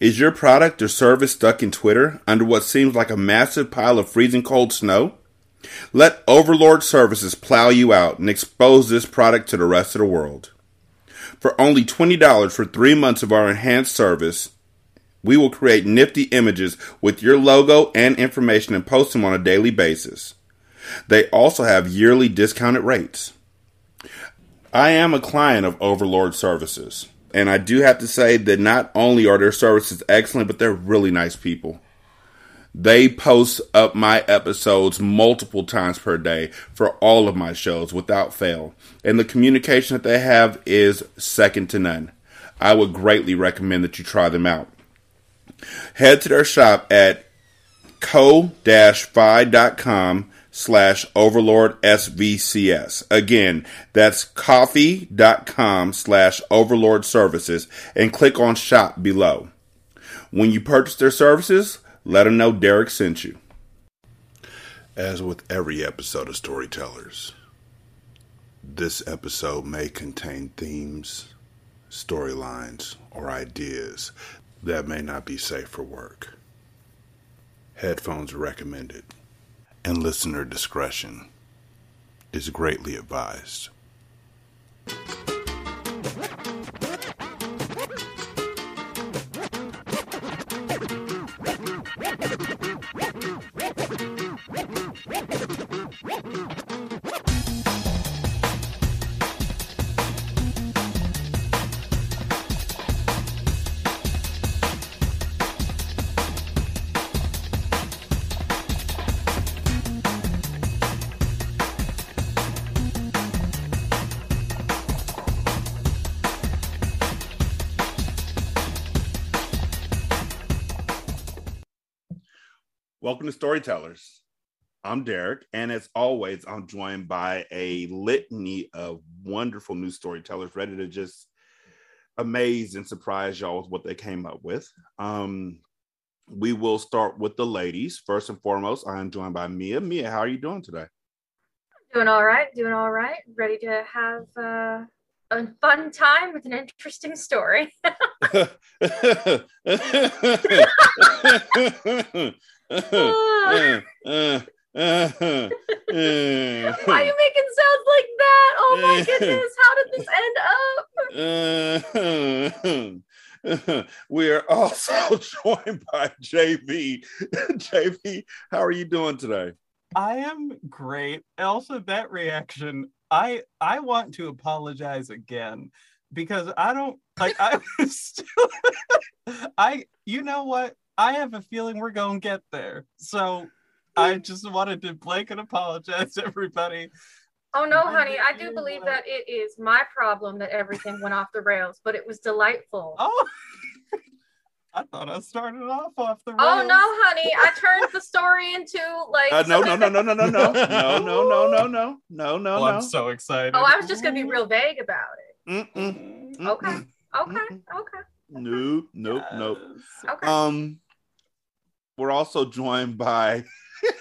Is your product or service stuck in Twitter under what seems like a massive pile of freezing cold snow? Let Overlord Services plow you out and expose this product to the rest of the world. For only $20 for three months of our enhanced service, we will create nifty images with your logo and information and post them on a daily basis. They also have yearly discounted rates. I am a client of Overlord Services, and I do have to say that not only are their services excellent, but they're really nice people. They post up my episodes multiple times per day for all of my shows without fail, and the communication that they have is second to none. I would greatly recommend that you try them out. Head to their shop at ko-fi.com slash overlord svcs. Again, that's ko-fi.com slash overlord services and click on shop below. When you purchase their services, let them know Derek sent you. As with every episode of Storytellers, this episode may contain themes, storylines, or ideas that may not be safe for work. Headphones recommended, and listener discretion is greatly advised. Welcome to Storytellers. I'm Derek, and as always, I'm joined by a litany of wonderful new storytellers ready to just amaze and surprise y'all with what they came up with. Um, we will start with the ladies. First and foremost, I am joined by Mia. Mia, how are you doing today? Doing all right, doing all right. Ready to have uh, a fun time with an interesting story. Why are you making sounds like that? Oh my goodness, how did this end up? we are also joined by JV. JV, how are you doing today? I am great. Also, that reaction, I I want to apologize again because I don't like I was still I you know what? I have a feeling we're going to get there. So I just wanted to blanket apologize everybody. Oh no, honey, I do believe that it is my problem that everything went off the rails, but it was delightful. Oh, I thought I started off off the rails. Oh no, honey, I turned the story into like uh, no, no, no, no, no, no, no, no, no, no, no, no, no, no. Oh, I'm so excited. Oh, I was just gonna be real vague about it. Mm-mm, mm-mm, okay, okay, okay. Nope, nope, yes. nope. Okay. Um, we're also joined by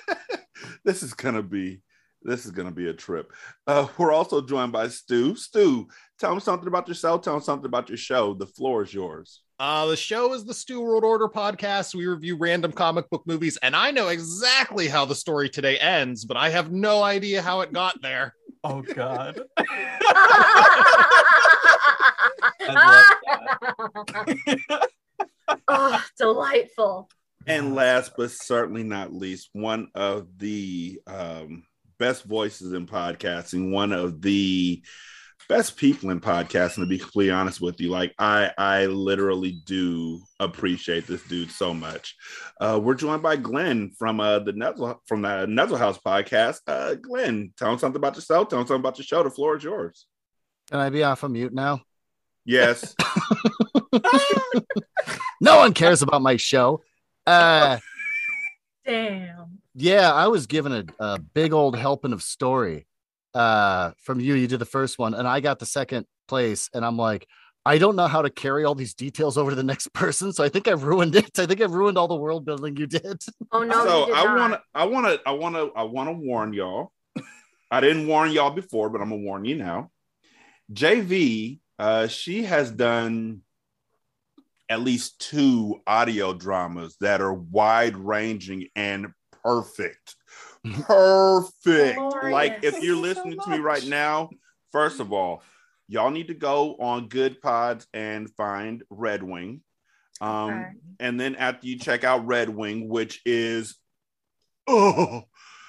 this is gonna be this is gonna be a trip. Uh, we're also joined by Stu. Stu, tell them something about yourself. Tell them something about your show. The floor is yours. Uh, the show is the Stu World Order podcast. We review random comic book movies, and I know exactly how the story today ends, but I have no idea how it got there. Oh God. oh, delightful. And last but certainly not least, one of the um, best voices in podcasting, one of the best people in podcasting, to be completely honest with you. Like I I literally do appreciate this dude so much. Uh, we're joined by Glenn from uh the Nuzzle from the Nuzzle House podcast. Uh, Glenn, tell him something about yourself, tell him something about your show. The floor is yours. Can I be off of mute now? Yes. no one cares about my show. Uh, Damn. Yeah, I was given a, a big old helping of story uh, from you. You did the first one, and I got the second place. And I'm like, I don't know how to carry all these details over to the next person, so I think I've ruined it. I think I've ruined all the world building you did. Oh no! So I want to, I want to, I want to, I want to warn y'all. I didn't warn y'all before, but I'm gonna warn you now. JV, uh, she has done at least two audio dramas that are wide ranging and perfect. Perfect. Glorious. Like if Thank you're you so listening to me right now, first of all, y'all need to go on Goodpods and find Red Wing. Um, Okay. and then after you check out Red Wing, which is oh,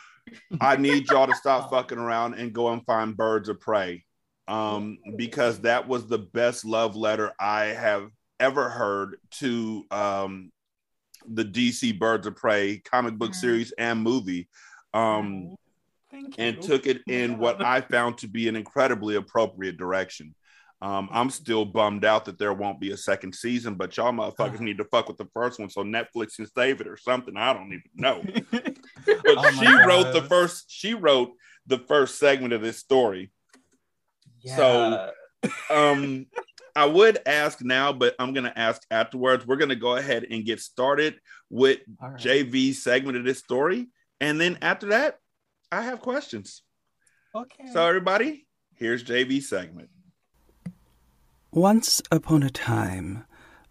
I need y'all to stop fucking around and go and find Birds of Prey. Um, because that was the best love letter I have ever heard to um the DC Birds of Prey comic book Mhm. series and movie. Um, Thank you. and took it in what I found to be an incredibly appropriate direction. Um, I'm still bummed out that there won't be a second season, but y'all motherfuckers need to fuck with the first one so Netflix can save it or something. I don't even know. But Oh my she wrote the first. She wrote the first segment of this story. So- Um, I would ask now, but I'm gonna ask afterwards. We're gonna go ahead and get started with All right. JV's segment of this story, and then after that, I have questions. Okay. So everybody, here's JV's segment. Once upon a time,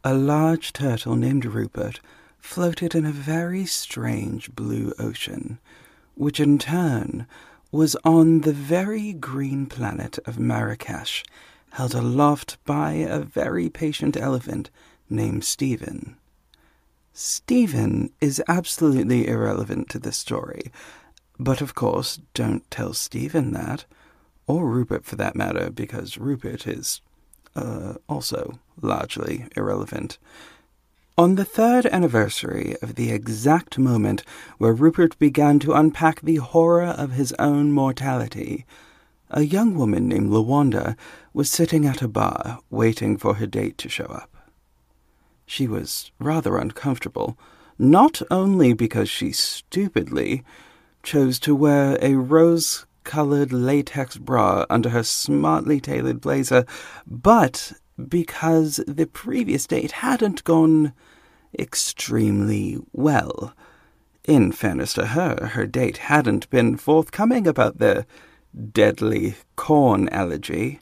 a large turtle named Rupert floated in a very strange blue ocean, which in turn was on the very green planet of Marrakesh, held aloft by a very patient elephant named Stephen. Stephen is absolutely irrelevant to this story, but of course, don't tell Stephen that, or Rupert for that matter, because Rupert is uh, also largely irrelevant. On the third anniversary of the exact moment where Rupert began to unpack the horror of his own mortality, a young woman named Lawanda was sitting at a bar waiting for her date to show up. She was rather uncomfortable, not only because she stupidly chose to wear a rose colored latex bra under her smartly tailored blazer, but because the previous date hadn't gone extremely well. In fairness to her, her date hadn't been forthcoming about the deadly corn allergy.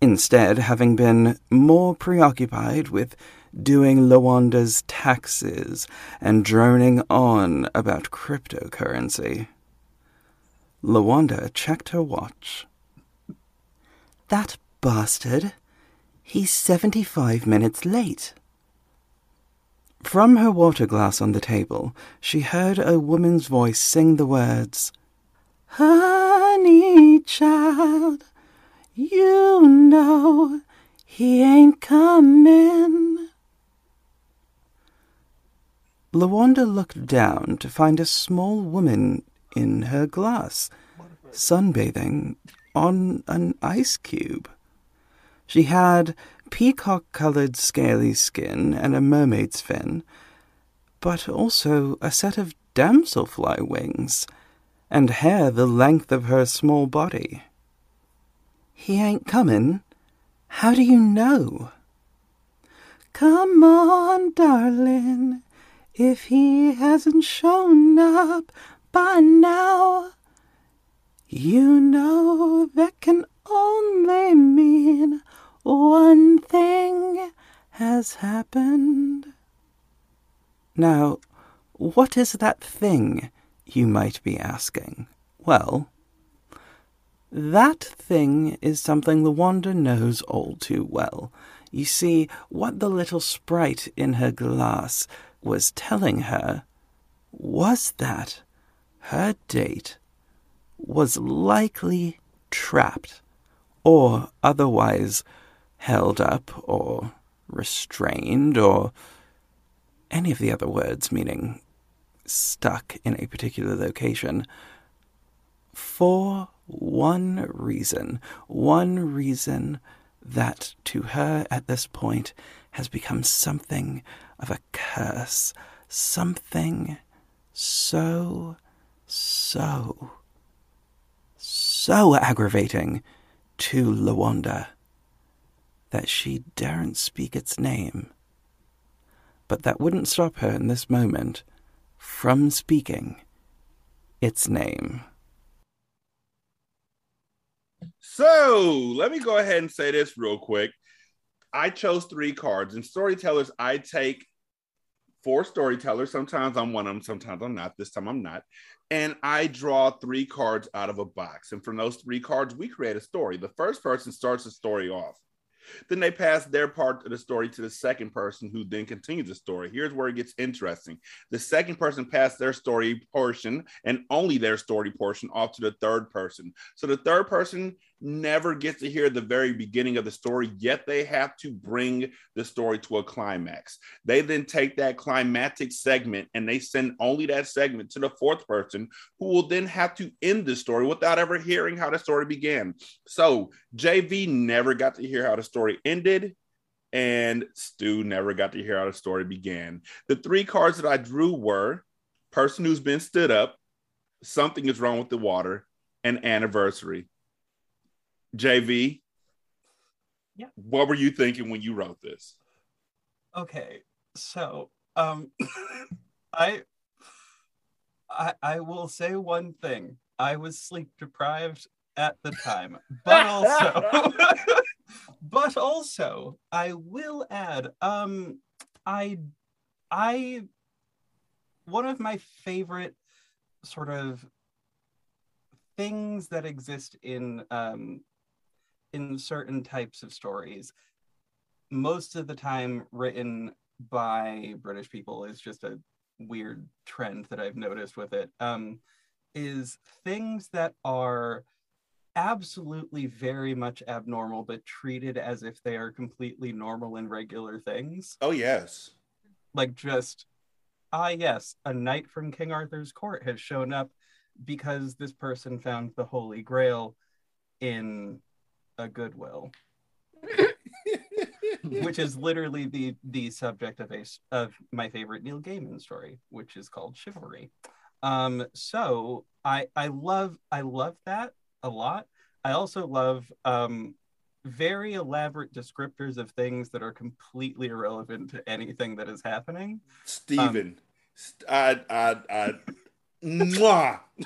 Instead, having been more preoccupied with doing Lawanda's taxes and droning on about cryptocurrency. Lawanda checked her watch. That bastard! He's 75 minutes late. From her water glass on the table, she heard a woman's voice sing the words, Honey child, you know he ain't coming. Lawanda looked down to find a small woman in her glass, sunbathing on an ice cube. She had peacock colored scaly skin and a mermaid's fin, but also a set of damselfly wings and hair the length of her small body. He ain't comin'. How do you know? Come on, darling. If he hasn't shown up by now, you know that can only mean one thing has happened. Now, what is that thing, you might be asking? Well, that thing is something Lawanda knows all too well. You see, what the little sprite in her glass was telling her was that her date was likely trapped or otherwise held up or restrained or any of the other words meaning stuck in a particular location for one reason, one reason that to her at this point has become something of a curse, something so, so, so aggravating to Lawanda that she daren't speak its name. But that wouldn't stop her in this moment from speaking its name. So let me go ahead and say this real quick. I chose three cards. And storytellers, I take four storytellers. Sometimes I'm one of them, sometimes I'm not. This time I'm not. And I draw three cards out of a box. And from those three cards, we create a story. The first person starts the story off. Then they pass their part of the story to the second person who then continues the story. Here's where it gets interesting. The second person passed their story portion and only their story portion off to the third person. So the third person never gets to hear the very beginning of the story, yet they have to bring the story to a climax. They then take that climatic segment and they send only that segment to the fourth person who will then have to end the story without ever hearing how the story began. So JV never got to hear how the story ended. And Stu never got to hear how the story began. The three cards that I drew were person who's been stood up, something is wrong with the water, and anniversary. JV, Yeah. what were you thinking when you wrote this? Okay, so um, I, I I will say one thing. I was sleep deprived at the time, but also, but also, I will add, um, I, I, one of my favorite sort of things that exist in um in certain types of stories most of the time written by British people is just a weird trend that I've noticed with it. Um, is things that are absolutely very much abnormal, but treated as if they are completely normal and regular things. Oh, yes. Like just, ah, yes, a knight from King Arthur's court has shown up because this person found the Holy Grail in a Goodwill which is literally the the subject of a of my favorite Neil Gaiman story, which is called Chivalry. Um, so I I love I love that a lot. I also love um, very elaborate descriptors of things that are completely irrelevant to anything that is happening. Steven, um, st- I, I, I, mwah.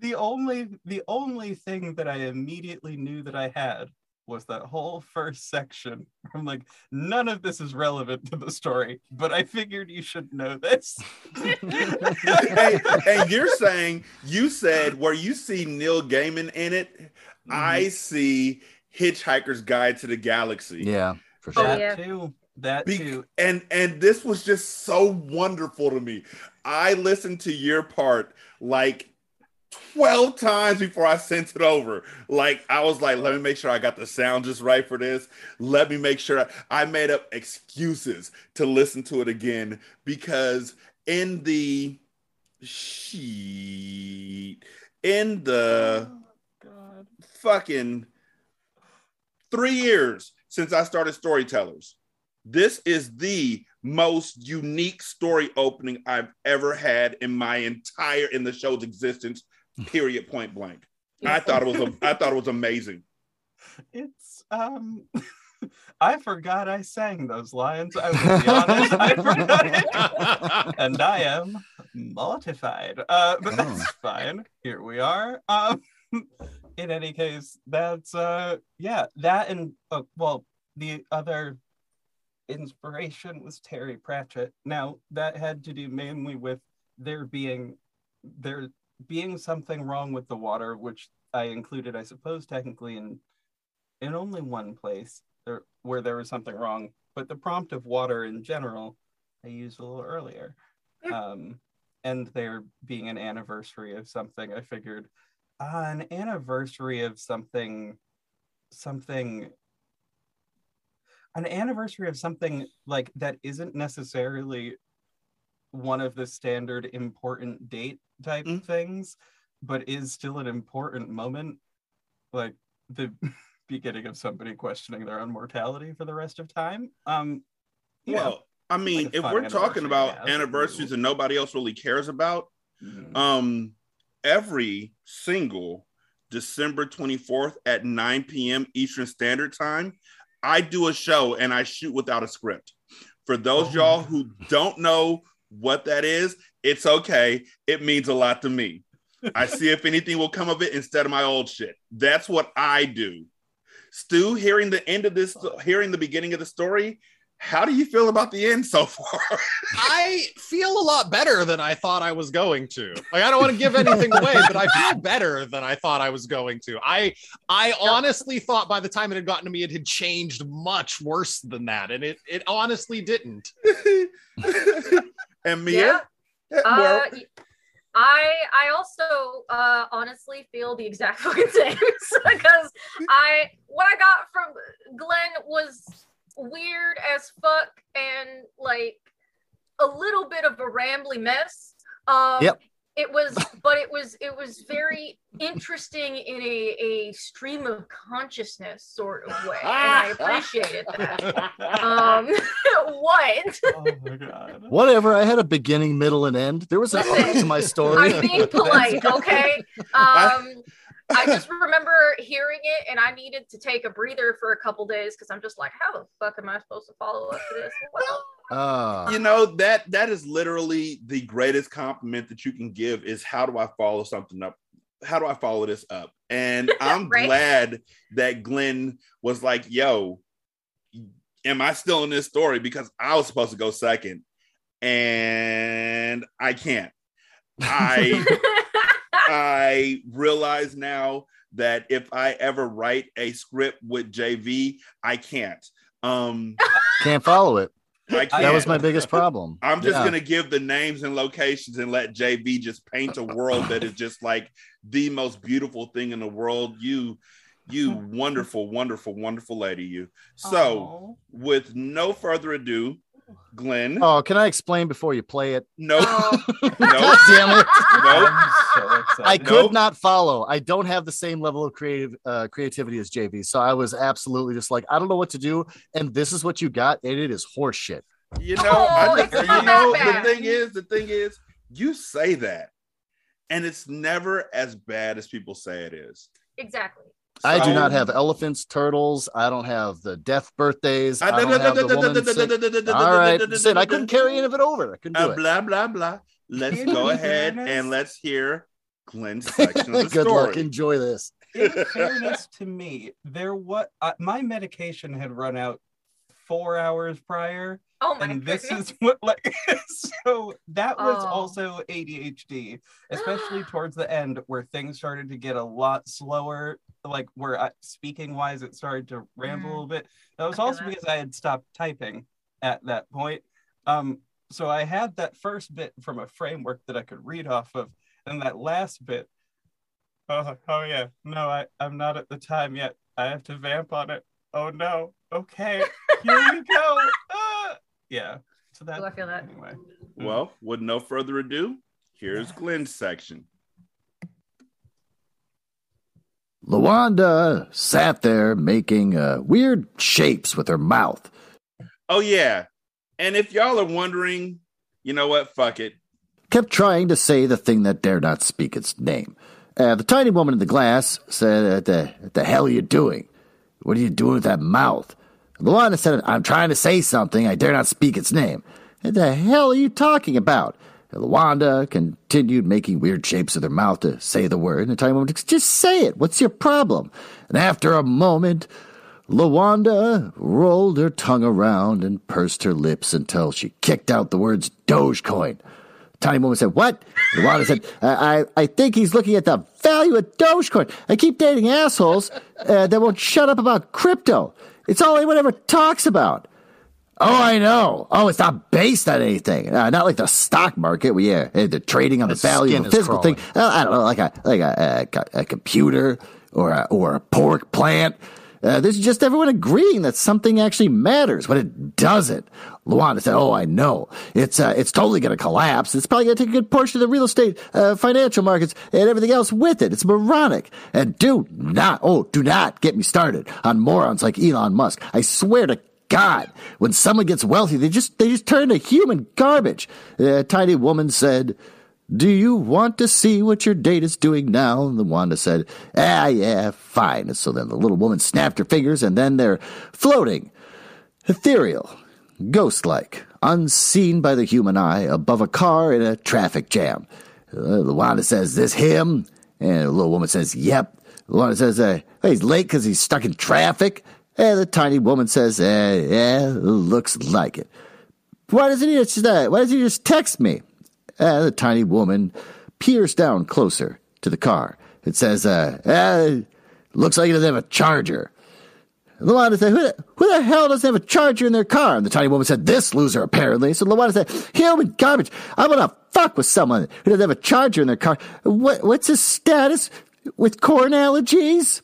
the only the only thing that I immediately knew that I had was that whole first section. I'm like, none of this is relevant to the story, but I figured you should know this. and, and you're saying you said where you see Neil Gaiman in it, I mm-hmm. see Hitchhiker's Guide to the Galaxy. Yeah, for sure. that yeah. too. That Be- too. and and this was just so wonderful to me. I listened to your part like 12 times before I sent it over. Like I was like, let me make sure I got the sound just right for this. Let me make sure I, I made up excuses to listen to it again because in the sheet in the oh, God. fucking three years since I started Storytellers. This is the most unique story opening I've ever had in my entire in the show's existence. Period. Point blank. I thought it was. A, I thought it was amazing. It's um I forgot I sang those lines. I will be honest. I forgot it. And I am mortified. Uh but that's Oh. fine. Here we are. Um in any case, that's uh yeah, that and uh, well, the other inspiration was Terry Pratchett. Now that had to do mainly with there being there being something wrong with the water, which I included, I suppose, technically in in only one place there, where there was something wrong. But the prompt of water in general, I used a little earlier. Um, and there being an anniversary of something, I figured ah, an anniversary of something, something, an anniversary of something like that isn't necessarily one of the standard important date type Mm. things, but is still an important moment. Like the beginning of somebody questioning their own mortality for the rest of time. Um. Well, I mean, Like if we're talking about yeah. anniversaries and nobody else really cares about, Mhm. um, every single December 24th at 9 p.m. Eastern Standard Time, I do a show and I shoot without a script. For those Oh. y'all who don't know what that is, it's okay. It means a lot to me. I see if anything will come of it instead of my old shit. That's what I do. Stu, hearing the end of this, hearing the beginning of the story, how do you feel about the end so far? I feel a lot better than I thought I was going to. Like I don't want to give anything away, but I feel better than I thought I was going to. I I honestly thought by the time it had gotten to me, it had changed much worse than that, and it it honestly didn't. and Mia, Uh, well, y- I I also uh, honestly feel the exact fucking same because I what I got from Glenn was weird as fuck and like a little bit of a rambly mess. Um, Yep. It was, but it was it was very interesting in a, a stream of consciousness sort of way, and I appreciated that. Um, what? oh my god. Whatever. I had a beginning, middle, and end. There was an arc to my story. I'm being polite, okay? Um, I just remember hearing it and I needed to take a breather for a couple days because I'm just like, how the fuck am I supposed to follow up to this? What the- Ah. you know that that is literally the greatest compliment that you can give is how do I follow something up? How do I follow this up? And I'm Right. glad that Glenn was like, "Yo, am I still in this story?" Because I was supposed to go second, and I can't. I I realize now that if I ever write a script with JV, I can't. Um, Can't follow it. I can't. That was my biggest problem. I'm just Yeah. gonna give the names and locations and let JV just paint a world that is just like the most beautiful thing in the world. You, you wonderful, wonderful, wonderful lady. You. So, Aw. with no further ado, Glenn. Oh, can I explain before you play it? No, Oh. no, God damn it. no. I'm so. I could Nope. not follow. I don't have the same level of creative uh, creativity as JV. So I was absolutely just like, I don't know what to do. And this is what you got. And it is horseshit. You know, Oh, just, it's you know, that the thing is, the thing is, you say that, and it's never as bad as people say it is. exactly. I do not have elephants, turtles. I don't have the death birthdays. I don't have the woman. sick- All right, listen, I couldn't carry any of it over. I couldn't do Uh, it. blah blah blah. Let's go ahead and let's hear Glenn's section of the Good story. luck. Enjoy this. in fairness to me, there what uh, my medication had run out four hours prior, Oh my and this goodness. is what like so that was Oh. also ADHD, especially towards the end where things started to get a lot slower. Like where I, speaking wise, it started to ramble a Mm. little bit. That was also that. because I had stopped typing at that point. Um, so I had that first bit from a framework that I could read off of, and that last bit. Oh, oh yeah, no, I, I'm not at the time yet. I have to vamp on it. Oh no. Okay, here we go. Ah! Yeah. So that. Oh, I feel that. Anyway. Well, with no further ado, here's Glenn's section. Lawanda sat there making uh, weird shapes with her mouth. Oh yeah, and if y'all are wondering, you know what? Fuck it. Kept trying to say the thing that dare not speak its name. Uh, the tiny woman in the glass said, "What the, what the hell are you doing? What are you doing with that mouth?" Lawanda said, "I'm trying to say something. I dare not speak its name." What the hell are you talking about? Lawanda continued making weird shapes with her mouth to say the word. And tiny woman, just say it. What's your problem? And after a moment, Lawanda rolled her tongue around and pursed her lips until she kicked out the words Dogecoin. Tiny woman said, What? Lawanda said, I, I, I think he's looking at the value of Dogecoin. I keep dating assholes uh, that won't shut up about crypto. It's all anyone ever talks about. Oh, I know. Oh, it's not based on anything. Uh, not like the stock market where yeah, uh, the trading on the, The value of a physical thing. Uh, I don't know, like a like a a, a computer or a, or a pork plant. Uh, this is just everyone agreeing that something actually matters when it doesn't. Lawanda said, "Oh, I know. It's uh, it's totally going to collapse. It's probably going to take a good portion of the real estate, uh, financial markets, and everything else with it. It's moronic. And do not, oh, do not get me started on morons like Elon Musk. I swear to God, when someone gets wealthy, they just they just turn to human garbage." A tiny woman said. Do you want to see what your date is doing now? And Lawanda said, Ah, yeah, fine. And so then the little woman snapped her fingers, and then they're floating, ethereal, ghost like, unseen by the human eye, above a car in a traffic jam. Uh, Lawanda says, This him? And the little woman says, Yep. Lawanda says, uh, he's late because he's stuck in traffic. And the tiny woman says, uh, yeah, looks like it. Why doesn't he just, uh, why doesn't he just text me? Uh, the tiny woman peers down closer to the car. It says, uh, uh looks like he doesn't have a charger. Lawanda said, who the, who the hell doesn't have a charger in their car? And the tiny woman said, this loser, apparently. So Lawanda said, human garbage. I'm gonna fuck with someone who doesn't have a charger in their car. What, what's his status with corn allergies?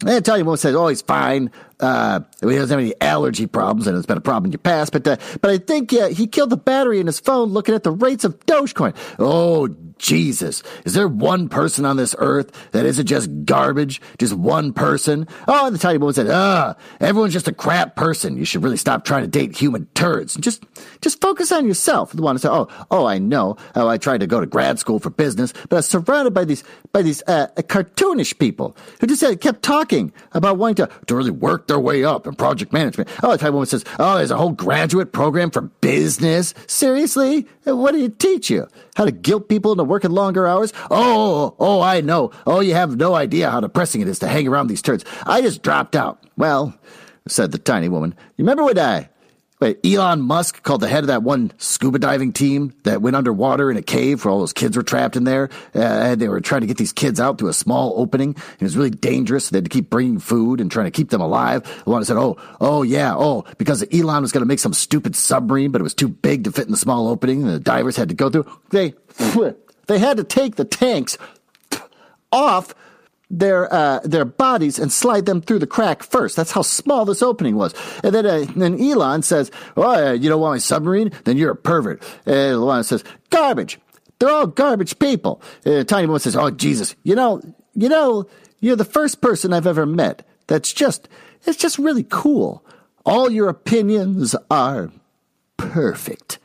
And the tiny woman says, oh, he's fine. Uh, he doesn't have any allergy problems, and it's been a problem in your past. But, uh, but I think uh, he killed the battery in his phone looking at the rates of Dogecoin. Oh, Jesus. Is there one person on this earth that isn't just garbage? Just one person? Oh, and the tiny woman said, ah, everyone's just a crap person. You should really stop trying to date human turds. Just, just focus on yourself. The one said, oh, oh, I know. Oh, I tried to go to grad school for business, but I was surrounded by these, by these, uh, cartoonish people who just uh, kept talking about wanting to, to really work their way up in project management. Oh, the tiny woman says, oh, there's a whole graduate program for business. Seriously? What do you teach you? How to guilt people into working longer hours? Oh, oh, I know. Oh, you have no idea how depressing it is to hang around these turds. I just dropped out. Well, said the tiny woman. You remember when I Wait, Elon Musk called the head of that one scuba diving team that went underwater in a cave where all those kids were trapped in there. Uh, and they were trying to get these kids out through a small opening. And it was really dangerous. They had to keep bringing food and trying to keep them alive. One said, oh, oh, yeah, oh, because Elon was going to make some stupid submarine, but it was too big to fit in the small opening. And the divers had to go through. They, they had to take the tanks off their uh, their bodies and slide them through the crack first. That's how small this opening was. And then uh, then Elon says, "Oh, uh, you don't want my submarine? Then you're a pervert." And Elon says, "Garbage. They're all garbage people." And Tiny Woman says, "Oh Jesus, you know, you know, you're the first person I've ever met that's just it's just really cool. All your opinions are perfect."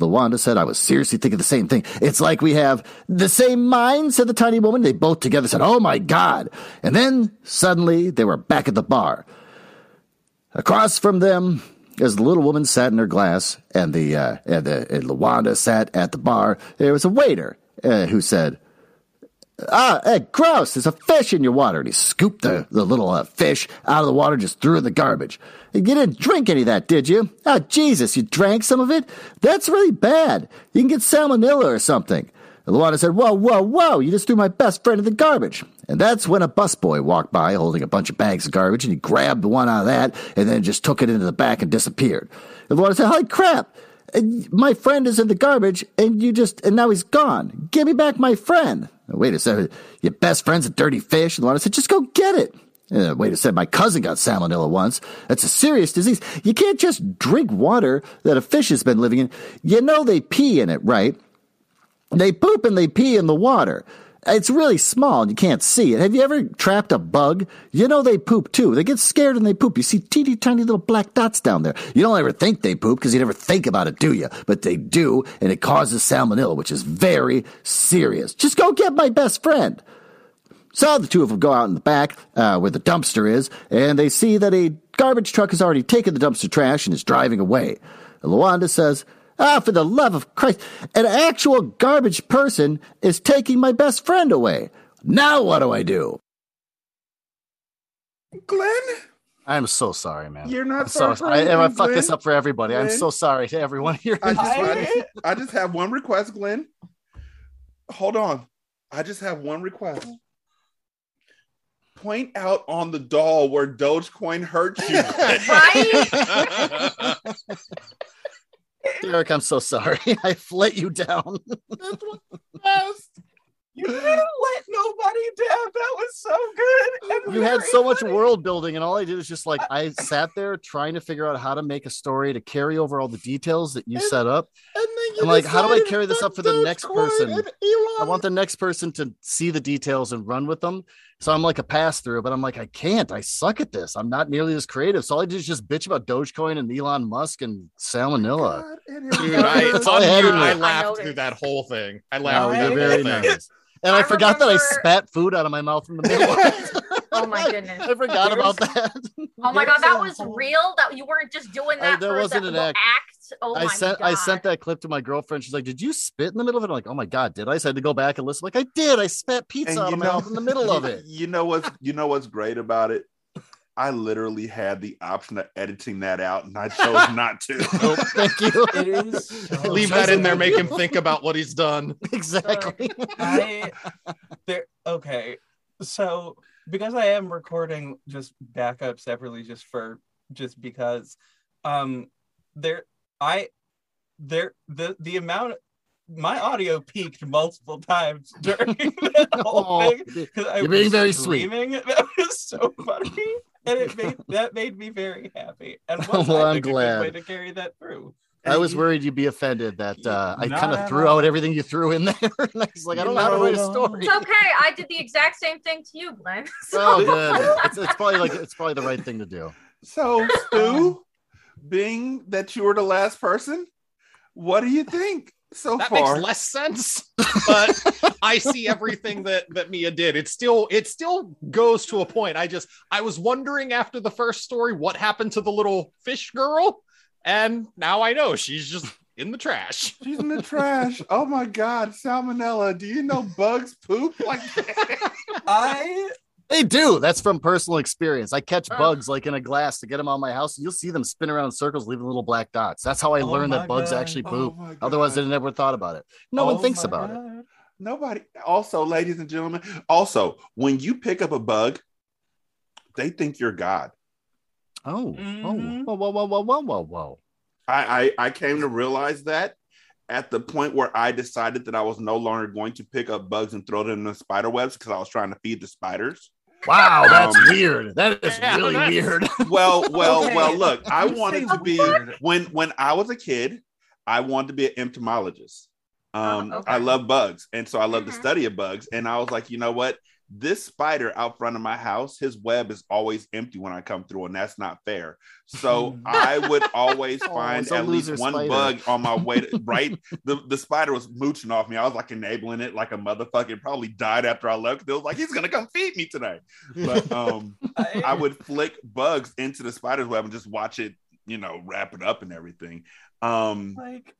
Lawanda said, I was seriously thinking the same thing. It's like we have the same mind, said the tiny woman. They both together said, Oh my God. And then suddenly they were back at the bar. Across from them, as the little woman sat in her glass and the, uh, and, the and Lawanda sat at the bar, there was a waiter uh, who said, Ah, hey, gross, there's a fish in your water. And he scooped the, the little uh, fish out of the water, just threw it in the garbage. You didn't drink any of that, did you? Oh, Jesus, you drank some of it? That's really bad. You can get salmonella or something. And Lawanda said, Whoa, whoa, whoa, you just threw my best friend in the garbage. And that's when a busboy walked by holding a bunch of bags of garbage, and he grabbed the one out of that and then just took it into the back and disappeared. And Lawanda said, Holy crap! My friend is in the garbage, and you just, and now he's gone. Give me back my friend. Wait a second. Your best friend's a dirty fish. And Lawanda said, Just go get it. Uh, wait a second, my cousin got salmonella once. That's a serious disease. You can't just drink water that a fish has been living in. You know they pee in it, right? They poop and they pee in the water. It's really small and you can't see it. Have you ever trapped a bug? You know they poop too. They get scared and they poop. You see teeny tiny little black dots down there. You don't ever think they poop because you never think about it, do you? But they do, and it causes salmonella, which is very serious. Just go get my best friend. So the two of them go out in the back uh, where the dumpster is, and they see that a garbage truck has already taken the dumpster trash and is driving away. And Lawanda says, Ah, for the love of Christ, an actual garbage person is taking my best friend away. Now what do I do? Glenn? I'm so sorry, man. You're not I'm sorry. sorry. I, for I anything, fucked this up for everybody. I'm so sorry to everyone here. I just, I, I- just, I just have one request, Glenn. Hold on. I just have one request. Point out on the doll where Dogecoin hurt you. Derek, I'm so sorry. I let you down. Yes. You didn't let nobody down. That was so good. and You had so much world building, and all I did is just like I sat there trying to figure out how to make a story to carry over all the details that you And- set up. And then you I'm like, how do I carry this up for the next person? I want the next person to see the details and run with them. So I'm like a pass through, but I'm like, I can't. I suck at this. I'm not nearly as creative. So all I did is just bitch about Dogecoin and Elon Musk and salmonella. God, Dude, I, That's all I had I laughed noticed. through that whole thing. I laughed you're through the very whole thing. nice. And I, I forgot that I spat food out of my mouth in the middle. of it. Oh my goodness. I forgot about that. Oh my god, that was real. That you weren't just doing I- that there for wasn't an act. act. Oh I my sent god. I sent that clip to my girlfriend. She's like, "Did you spit in the middle of it?" I'm like, "Oh my god, did I?" So I had to go back and listen. Like, I did. I spat pizza And out of my know- mouth in the middle of it. You know what's you know what's great about it? I literally had the option of editing that out, and I chose not to. Nope, thank you. It is so Leave that in there, make him think about what he's done. exactly. I there okay. So because I am recording just backup separately just for just because um there I there the the amount my audio peaked multiple times during that whole Oh, thing because I You're being was very sweet. That was so funny. And it made that made me very happy. And Well, I'm think, a good glad. way to carry that through. I was worried you'd be offended that uh, I kind of threw all. out everything you threw in there. and I was like, I don't know how to write a story. It's okay. I did the exact same thing to you, Glenn. So Oh, good. It's, it's probably like it's probably the right thing to do. So, Stu, being that you were the last person, what do you think so That far? makes less sense, but I see everything that that Mia did. It still it still goes to a point. I just I was wondering after the first story what happened to the little fish girl, and now I know she's just in the trash. She's in the trash. Oh my god, salmonella. Do you know bugs poop like that? I They do. That's from personal experience. I catch Ugh. bugs like in a glass to get them on my house, and you'll see them spin around in circles, leaving little black dots. That's how I Oh learned my that bugs God. actually Oh poop. my God. Otherwise, I never thought about it. No one oh thinks my about it. Nobody. Also, ladies and gentlemen, also, when you pick up a bug, they think you're God. Oh, Mhm. oh, whoa, whoa, whoa, whoa, whoa, whoa, whoa. I, I I came to realize that at the point where I decided that I was no longer going to pick up bugs and throw them in the spider webs because I was trying to feed the spiders. Wow, that's Um, weird. That is Yeah, really that's- weird. Well, well, Okay. well. Look, I You wanted to be when when I was a kid. I wanted to be an entomologist. Um, Oh, okay. I love bugs, and so I love the Mhm. study of bugs. And I was like, you know what? This spider out front of my house, his web is always empty when I come through, and that's not fair. So I would always Oh, find it's a at least one spider. bug on my way. To, right, the the spider was mooching off me. I was like enabling it like a motherfucker. Probably died after I left. It was like he's gonna come feed me tonight. But um, I would flick bugs into the spider's web and just watch it, you know, wrap it up and everything. Um, like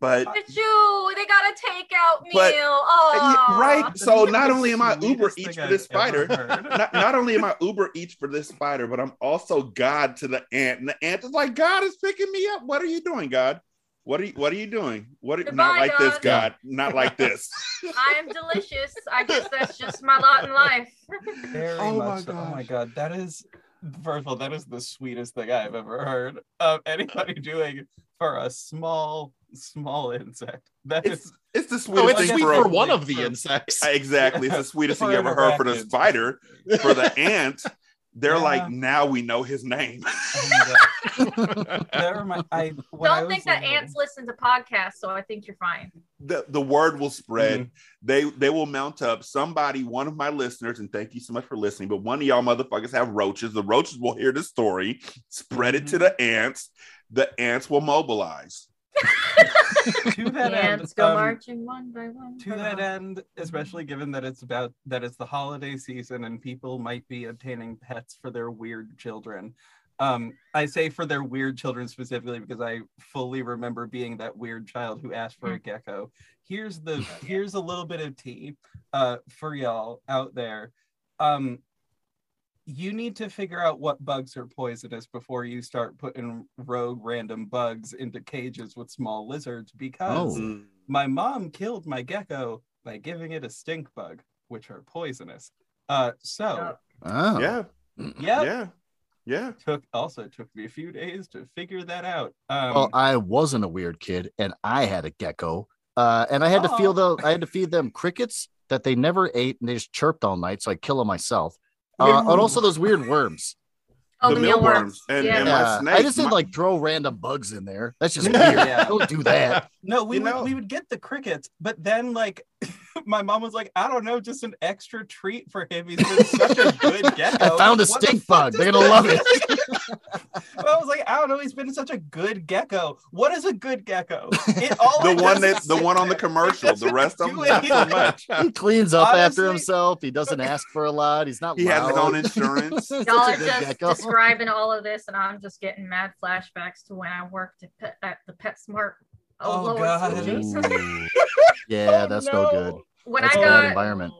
but you. They got a takeout meal. But- oh, yeah, right. So not only am I Uber eats for this spider, not, not only am I Uber eats for this spider, but I'm also God to the ant. And the ant is like, God is picking me up. What are you doing, God? What are you what are you doing? What are, not Goodbye, like this, God. God. Not like this. I am delicious. I guess that's just my lot in life. Very Oh my much. so. Oh my god, that is first of all, that is the sweetest thing I've ever heard of anybody doing for a small, small insect. That It's is it's the Oh, sweetest it's thing sweet for, for one of the insects. exactly. It's the sweetest thing you ever heard for the spider. For the ant, they're Yeah. like, now we know his name. my god. That remi- I Don't think that little- ants listen to podcasts, so I think you're fine. the, the word will spread. Mm-hmm. They they will mount up. Somebody, one of my listeners, and thank you so much for listening. But one of y'all motherfuckers have roaches. The roaches will hear the story, spread it to Mhm. the ants. The ants will mobilize. to that The end, ants go um, marching one by one. to that end, especially given that it's about that it's the holiday season and people might be obtaining pets for their weird children. Um, I say for their weird children specifically because I fully remember being that weird child who asked for a gecko. Here's the here's a little bit of tea uh, for y'all out there. Um, you need to figure out what bugs are poisonous before you start putting rogue random bugs into cages with small lizards because Oh. my mom killed my gecko by giving it a stink bug, which are poisonous. Uh, so Oh. Yeah, yeah, yeah, yeah. took also took me a few days to figure that out. Um, Well, I wasn't a weird kid, and I had a gecko, uh, and I had to feel Oh. the I had to feed them crickets that they never ate, and they just chirped all night, so I kill them myself. Uh, and also those weird worms. Oh, the, mealworms. and, yeah. and Yeah, my snake. I just didn't my- like throw random bugs in there. That's just weird. Yeah. Don't do that. no, we you would know- we would get the crickets, but then like my mom was like, I don't know, just an extra treat for him. He's been such a good gecko. I found a What stink fuck bug. They're gonna that love mean? it. I was like, I don't know. He's been such a good gecko. What is a good gecko? It, all The one does that is the one on the commercial. The rest of them not so much. He cleans up after himself. He doesn't ask for a lot. He's not. He has his loud. insurance. Such Y'all are just gecko. describing all of this, and I'm just getting mad flashbacks to when I worked at, Pet, at the PetSmart. Oh, Lord, God. Jesus. Ooh. Yeah, Oh, that's no good. When That's I a bad got environment.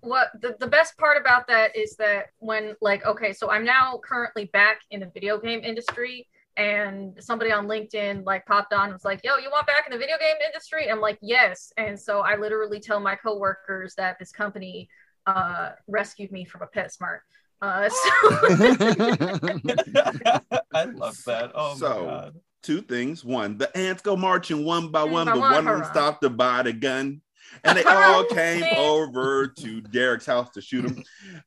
what the, the best part about that is that when like okay so i'm now currently back in the video game industry and somebody on linkedin like popped on and was like yo you want back in the video game industry i'm like yes and so i literally tell my coworkers that this company uh rescued me from a PetSmart uh so I love that. Oh So, my god. Two things. One, the ants go marching one by One one, but one, one of them stopped to buy the gun. And they all came over to Derek's house to shoot him.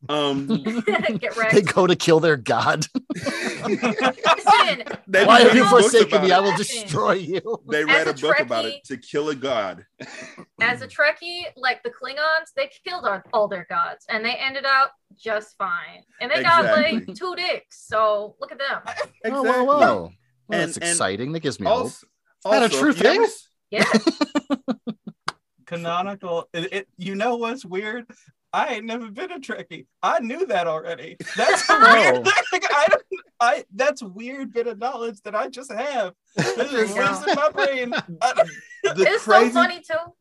Um, get they go to kill their god. listen Why have you forsaken me? it. I will destroy you. They read a a book about it to kill a god. as a trekkie like the klingons they killed all, all their gods and they ended up just fine and they got like two dicks so look at them Oh, whoa, whoa. Well, And- that's exciting. That gives me hope. Also, that a also, true if you ever thing? s- yeah Canonical. It, it- you know what's weird? I ain't never been a Trekkie. I knew that already. That's a weird thing. I don't. I that's weird bit of knowledge that I just have. This just Yeah. lives in my brain. I The it's crazy, so funny too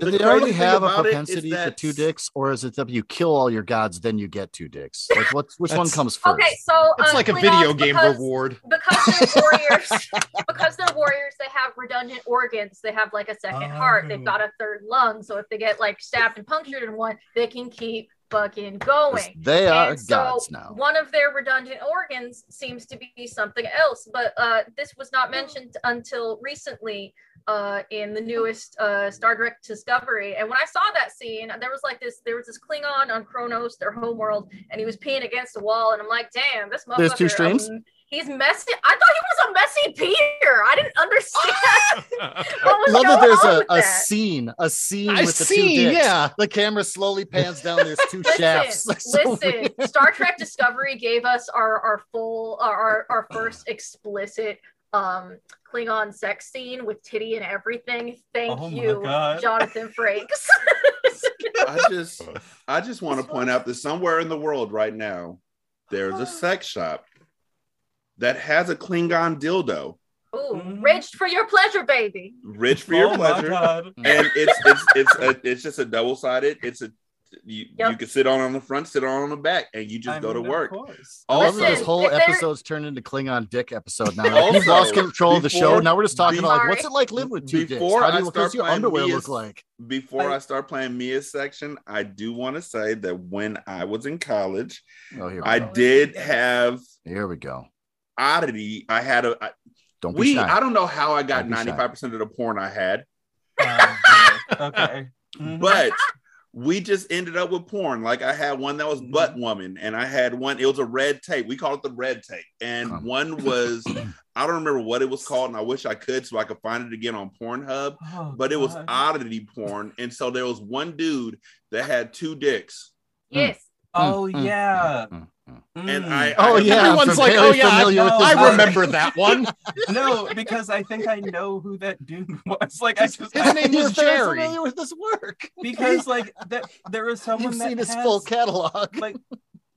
Do the they already have a about it is propensity for two dicks, or is it that you kill all your gods, then you get two dicks? Like, what? Which one comes first? okay so It's uh, like a video game because, reward. because they're warriors because they're warriors they have redundant organs they have like a second heart they've Oh. got a third lung so if they get like stabbed and punctured in one they can keep fucking going They are And so gods now. One of their redundant organs seems to be something else, but uh, this was not mentioned until recently uh, in the newest uh, Star Trek Discovery. And when I saw that scene, there was like this, there was this Klingon on Kronos, their homeworld, and he was peeing against the wall, and I'm like, damn, this motherfucker. There's two streams? um, he's messy. I thought he was a messy peer. I didn't understand. what was Love that there's a, a that. scene, a scene I with the two dicks. yeah. The camera slowly pans down. There's two shafts. Listen, So listen. Star Trek Discovery gave us our our full our our first explicit um Klingon sex scene with titty and everything. Thank Oh you, God. Jonathan Frakes. I just I just want to point out that somewhere in the world right now, there's a sex shop that has a Klingon dildo, Ooh, Mhm. rich for your pleasure, baby. rich for your oh my pleasure, god. and it's it's it's a, it's just a double sided. It's a you Yep. you can sit on on the front, sit on on the back, and you just I go to mean, of work. course. I this whole episode's turned into Klingon dick episode now. Like, we've Also, lost control of the show. Now we're just talking about like, what's it like living with two Before dicks? How do you, what start your underwear Mia's- look like? Before I- I start playing Mia's section, I do want to say that when I was in college, Oh, here I go. did have Here we go. oddity. I had a I- Don't be we. shy. I don't know how I got Don't be shy. ninety five percent of the porn I had. Um, okay. But we just ended up with porn. Like I had one that was Mm-hmm. butt woman, and I had one. It was a red tape. We called it the red tape, and Huh. one was I don't remember what it was called, and I wish I could so I could find it again on Pornhub. Oh, But it was God. oddity porn, and so there was one dude that had two dicks, Yes. Oh Mm, mm, yeah. mm, mm. And Mm. I Oh I- yeah, Everyone's I'm like, oh, yeah, familiar no, I remember that one. no, because I think I know who that dude was. Like I just His I- name You're was Jerry. familiar with this work. because like that there was someone You've that seen his has, full catalog. like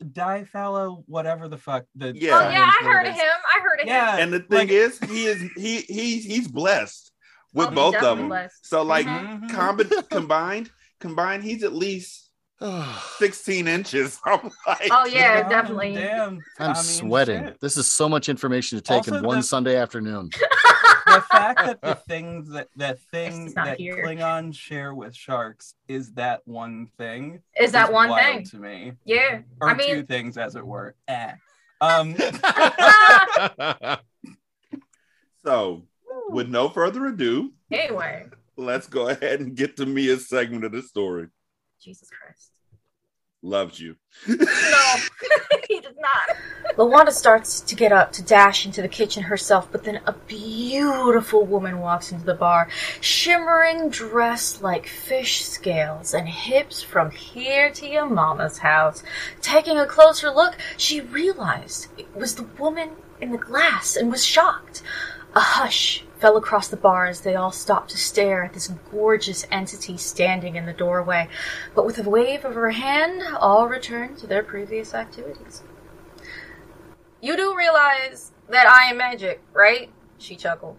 Diphalo, whatever the fuck the Yeah. Oh Yeah. yeah, I heard of him. I heard of him. Yeah, and the thing like- is, he is he he's he's blessed with Oh, he's both of them. blessed. So like Mhm. combi- combined, combined, he's at least sixteen inches. I'm like, Oh yeah, God definitely. Damn, I'm I mean, sweating. shit. This is so much information to take Also, in one the- Sunday afternoon. the fact that the things that that thing that here. Klingons share with sharks is that one thing. Is that one wild thing? to me? Yeah. Or I two things, as it were. Eh. Um, So, with no further ado, anyway. let's go ahead and get to Mia's segment of the story. Jesus Christ. Loves you. No, he did not. Lawanda starts to get up to dash into the kitchen herself, but then a beautiful woman walks into the bar, shimmering dress like fish scales and hips from here to your mama's house. Taking a closer look, she realized it was the woman in the glass and was shocked. A hush fell across the bar as they all stopped to stare at this gorgeous entity standing in the doorway. But with a wave of her hand, all returned to their previous activities. You do realize that I am magic, right? She chuckled.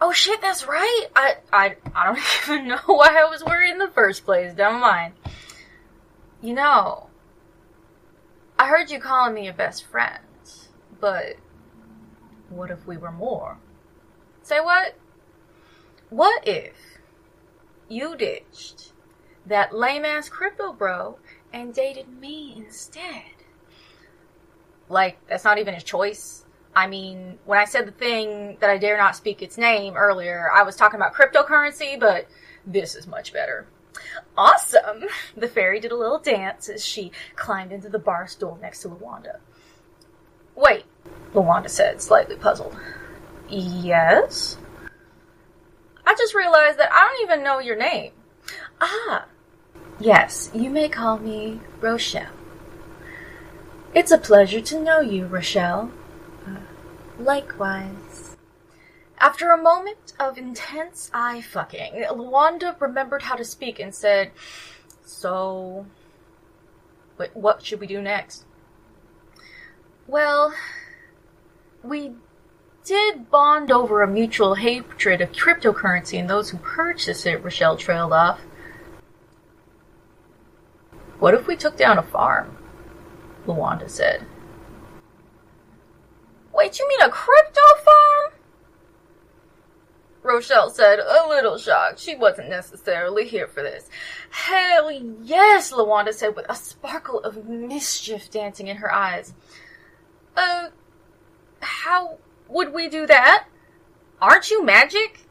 Oh shit, that's right. I I I don't even know why I was worried in the first place. Never mind. You know, I heard you calling me your best friend, but what if we were more? Say what? What if you ditched that lame ass crypto bro and dated me instead? Like, that's not even a choice. I mean, when I said the thing that I dare not speak its name earlier, I was talking about cryptocurrency, but this is much better. Awesome! The fairy did a little dance as she climbed into the bar stool next to Lawanda. Wait, Lawanda said, slightly puzzled. Yes? I just realized that I don't even know your name. Ah, yes, you may call me Rochelle. It's a pleasure to know you, Rochelle. Uh, likewise. After a moment of intense eye fucking, Lawanda remembered how to speak and said, So, what should we do next? Well, we did bond over a mutual hatred of cryptocurrency and those who purchase it, Rochelle trailed off. What if we took down a farm? Lawanda said. Wait, you mean a crypto farm? Rochelle said, a little shocked. She wasn't necessarily here for this. Hell yes, Lawanda said with a sparkle of mischief dancing in her eyes. Uh, how would we do that? Aren't you magic?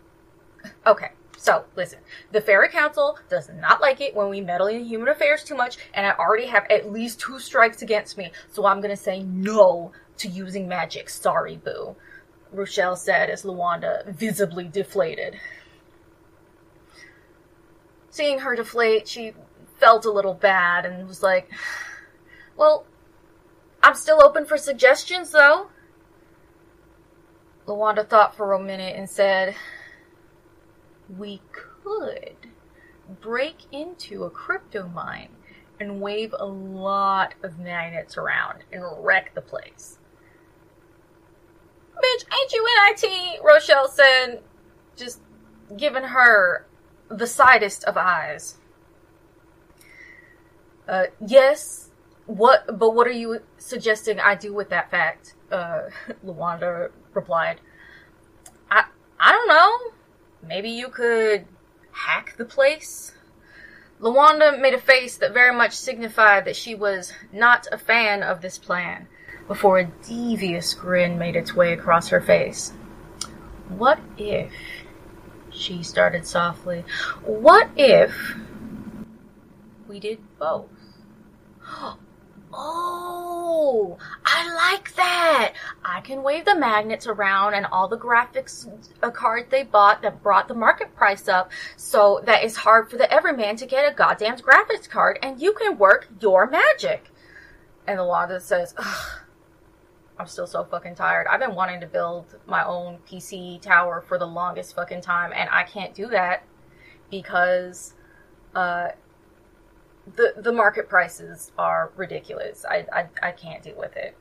Okay, so listen. The Fairy Council does not like it when we meddle in human affairs too much, and I already have at least two strikes against me, so I'm gonna say no to using magic. Sorry, boo. Rochelle said as Lawanda visibly deflated. Seeing her deflate, she felt a little bad and was like, Well, I'm still open for suggestions, though. Lawanda thought for a minute and said, We could break into a crypto mine and wave a lot of magnets around and wreck the place. Bitch, ain't you in IT? Rochelle said, just giving her the sidest of eyes. Uh, yes. What? But what are you suggesting I do with that fact? Uh, Lawanda replied. I I don't know. Maybe you could hack the place. Lawanda made a face that very much signified that she was not a fan of this plan before a devious grin made its way across her face. What if, she started softly, what if we did both? Oh, I like that. I can wave the magnets around and all the graphics uh, cards they bought that brought the market price up so that it's hard for the everyman to get a goddamn graphics card and you can work your magic. And the Wanda says, Ugh, I'm still so fucking tired. I've been wanting to build my own PC tower for the longest fucking time and I can't do that because uh the the market prices are ridiculous. I I, I can't deal with it.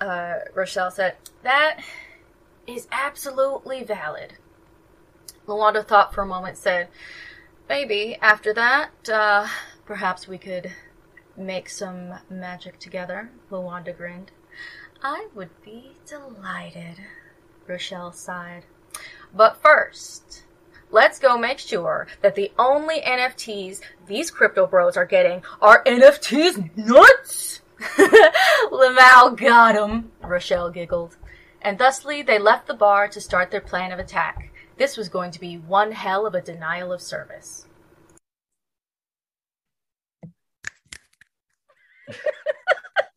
Uh, Rochelle said that is absolutely valid. Lawanda thought for a moment, said, "Maybe after that, uh, perhaps we could make some magic together." Lawanda grinned. I would be delighted. Rochelle sighed. But first, let's go make sure that the only NFTs these crypto bros are getting are NFTs nuts. Lamal got 'em, Rochelle giggled. And thusly they left the bar to start their plan of attack. This was going to be one hell of a denial of service.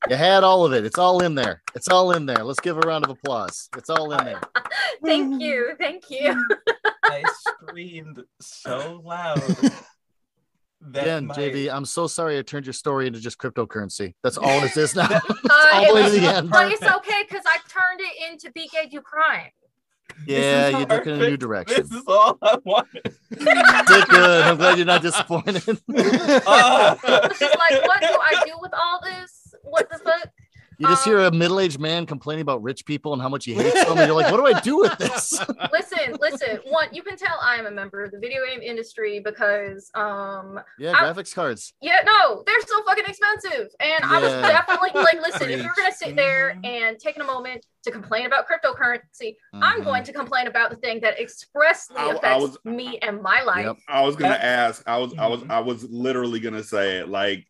You had all of it. It's all in there. It's all in there. Let's give a round of applause. It's all in there. Thank you, thank you. I screamed so loud. That Again, my- JV, I'm so sorry I turned your story into just cryptocurrency. That's all it is now. Uh, all the way to it's- the end. But it's okay because I turned it into Big Gay Do Crime. Yeah, you took it in a new perfect. direction. This is all I wanted. Did good. I'm glad you're not disappointed. It's just like, what do I do with all this? What the fuck? You just hear Um, a middle-aged man complaining about rich people and how much he hates them, and you're like, "What do I do with this?" Listen, listen. One, you can tell I am a member of the video game industry because, um, Yeah, I- graphics cards. yeah, no, they're so fucking expensive. And I was definitely like, listen, if you're gonna sit there Mhm. and taking a moment to complain about cryptocurrency, I'm Mhm. going to complain about the thing that expressly I- I affects was- me and my life. Yep. I was gonna ask. I was. I was. Mhm. I was literally gonna say it. Like,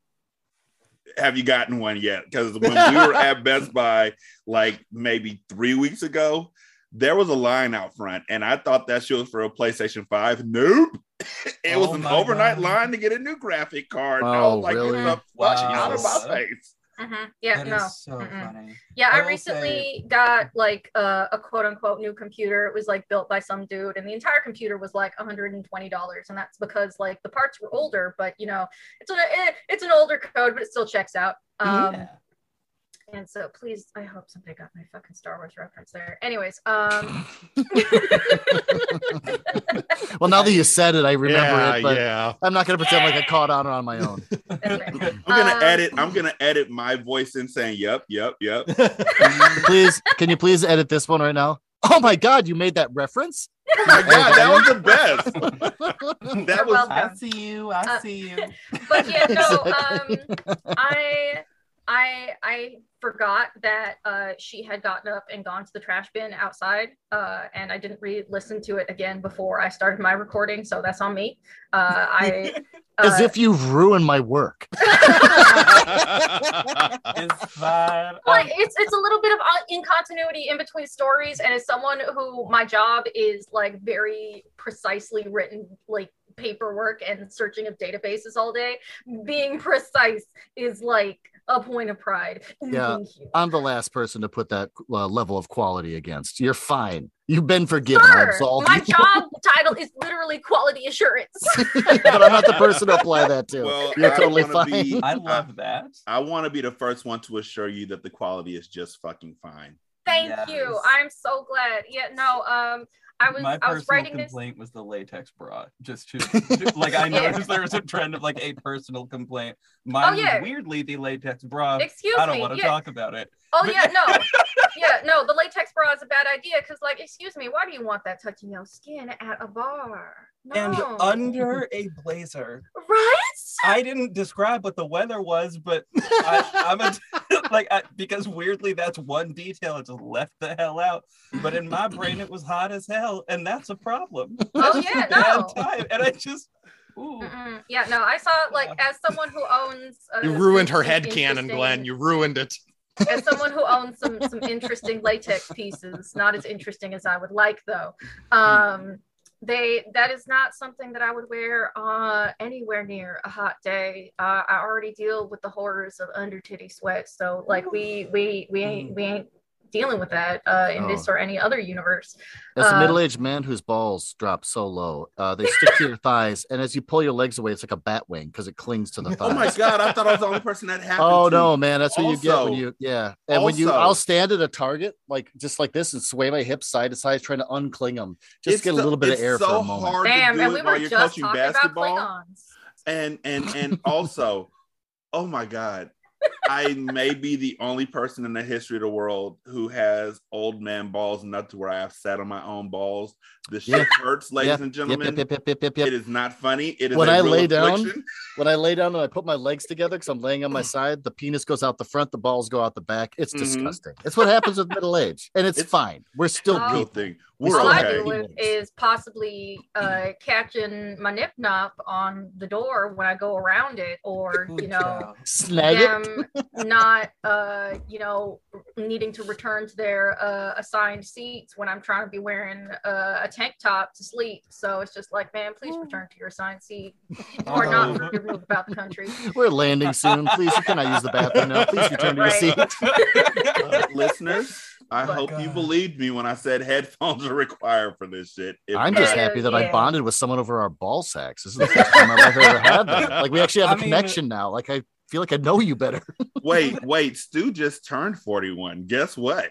have you gotten one yet? Because when we were at Best Buy, like maybe three weeks ago, there was a line out front, and I thought that shit was for a PlayStation Five. Nope. It was Oh an overnight God. line to get a new graphic card. I Oh, was like, really? "Get the fuck out of my face." Mhm. Yeah, That no. so Mm-mm. funny. Yeah, I I recently got like uh, a quote unquote new computer. It was like built by some dude, and the entire computer was like $120, and that's because like the parts were older, but you know, it's an it, it's an older code, but it still checks out. Um, yeah. And so, please, I hope somebody got my fucking Star Wars reference there. Anyways, um, well, now that you said it, I remember yeah, it, but yeah. I'm not gonna pretend like I caught on on my own. that's. I'm gonna Um, edit. I'm gonna edit my voice in saying, "Yep, yep, yep." please, can you please edit this one right now? Oh my God, you made that reference. Oh my god, that was the best. You're That was welcome. I see you. I Uh, see you. but yeah, no, um, I I I forgot that uh, she had gotten up and gone to the trash bin outside, uh, and I didn't re-listen to it again before I started my recording, so that's on me. Uh, I As uh, if you've ruined my work. It's fine. like Um, it's it's a little bit of uh, incontinuity in between stories, and as someone who my job is like very precisely written like paperwork and searching of databases all day, being precise is like a point of pride. Yeah. Thank you. I'm the last person to put that uh, level of quality against. You're fine. You've been forgiven. I Sir, absolve my job title is literally quality assurance. but I'm not the person to apply that to. Well, You're I totally fine. be- I love that. I want to be the first one to assure you that the quality is just fucking fine. Thank Yes. you. I'm so glad. Yeah, no, um, I was My I was personal writing this. complaint was the latex bra. Just to, like I Yeah. noticed there was a trend of like a personal complaint. Oh, Mine Oh, yeah. was weirdly the latex bra. Excuse me. I don't me. want to yeah. talk about it. Oh But- yeah, no, yeah, no. The latex bra is a bad idea because, like, excuse me, why do you want that touching your skin at a bar? No. And under a blazer. right? I didn't describe what the weather was, but I, I'm a like I, because weirdly that's one detail. It just left the hell out. But in my brain, it was hot as hell, and that's a problem. Oh, yeah, no. time. And I just, ooh, Yeah, no. I saw like as someone who owns. Uh, you ruined her head canon, Glen. You ruined it. as someone who owns some some interesting latex pieces, not as interesting as I would like though. Um, they that is not something that I would wear uh, anywhere near a hot day. Uh, I already deal with the horrors of under titty sweat, so like we we we ain't we ain't dealing with that uh, in this Oh. or any other universe. As a Uh, middle-aged man whose balls drop so low, uh, they stick to your thighs, and as you pull your legs away, it's like a bat wing because it clings to the thighs. Oh my god, I thought I was the only person that happened. Oh to. no, man! That's what you get when you yeah. And when you, I'll stand at a target like just like this and sway my hips side to side, trying to uncling them, just get a little bit of air so for a moment. hard Damn, and we were you're just coaching talking basketball. about Klingons. and and and also oh my god i may be the only person in the history of the world who has old man balls enough to where i have sat on my own balls the shit Yeah. hurts ladies Yep, and gentlemen yep, yep, yep, yep, yep. it is not funny it is When I real lay down. When I lay down and I put my legs together because I'm laying on my side, the penis goes out the front, the balls go out the back. It's Mhm. disgusting. It's what happens with middle age, and it's, It's- fine. We're still real people. thing We we're All I okay deal with feelings. is possibly uh, catching my nip nop on the door when I go around it, or you know, Snag it. them not uh you know needing to return to their uh assigned seats when i'm trying to be wearing uh, a tank top to sleep so it's just like man please return to your assigned seat or not Oh. for your move about the country We're landing soon. Please, can I use the bathroom now? Please return to your seat. Uh, listeners, I My hope you believed me when I said headphones are required for this shit. If I'm just happy that I bonded with someone over our ball sacks. This is the first time I've ever had that. Like we actually have a I mean- connection now. Like I feel like I know you better. wait, wait. Stew just turned 41. Guess what?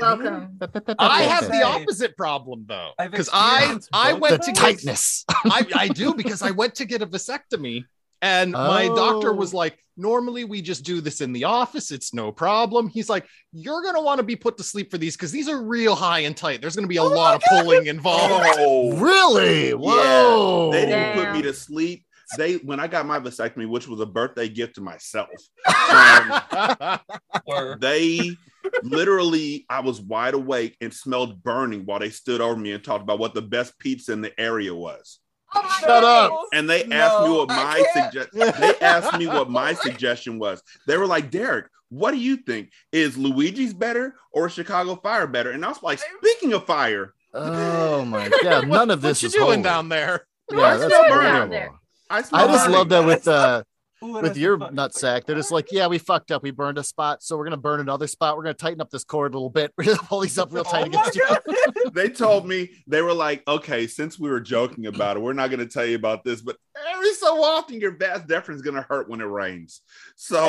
Welcome I have the opposite problem though, because I I went to those. get Tightness. I, I do because I went to get a vasectomy and my doctor Oh. was like, normally we just do this in the office. It's no problem. He's like, you're going to want to be put to sleep for these because these are real high and tight. There's going to be a Oh lot of pulling involved. Oh, Really? Whoa. They didn't put me to sleep. They when I got my vasectomy, which was a birthday gift to myself. um, they literally, I was wide awake and smelled burning while they stood over me and talked about what the best pizza in the area was. oh my Shut up. And they asked me what my can't. suggestion. They asked me what my suggestion was. They were like, Derek, what do you think? Is Luigi's better or Chicago Fire better? And I was like, speaking of fire, Oh my god. None of this what you is doing holy. down there? Yeah, What's that's going there? I, I just burning. love that with uh What with your the fuck? nutsack. They're just like, yeah, we fucked up. We burned a spot, so we're gonna burn another spot. We're gonna tighten up this cord a little bit. We're gonna pull these up real tight Oh against you. They told me they were like, okay, since we were joking about it, we're not going to tell you about this, but every so often your vas deferens is going to hurt when it rains. So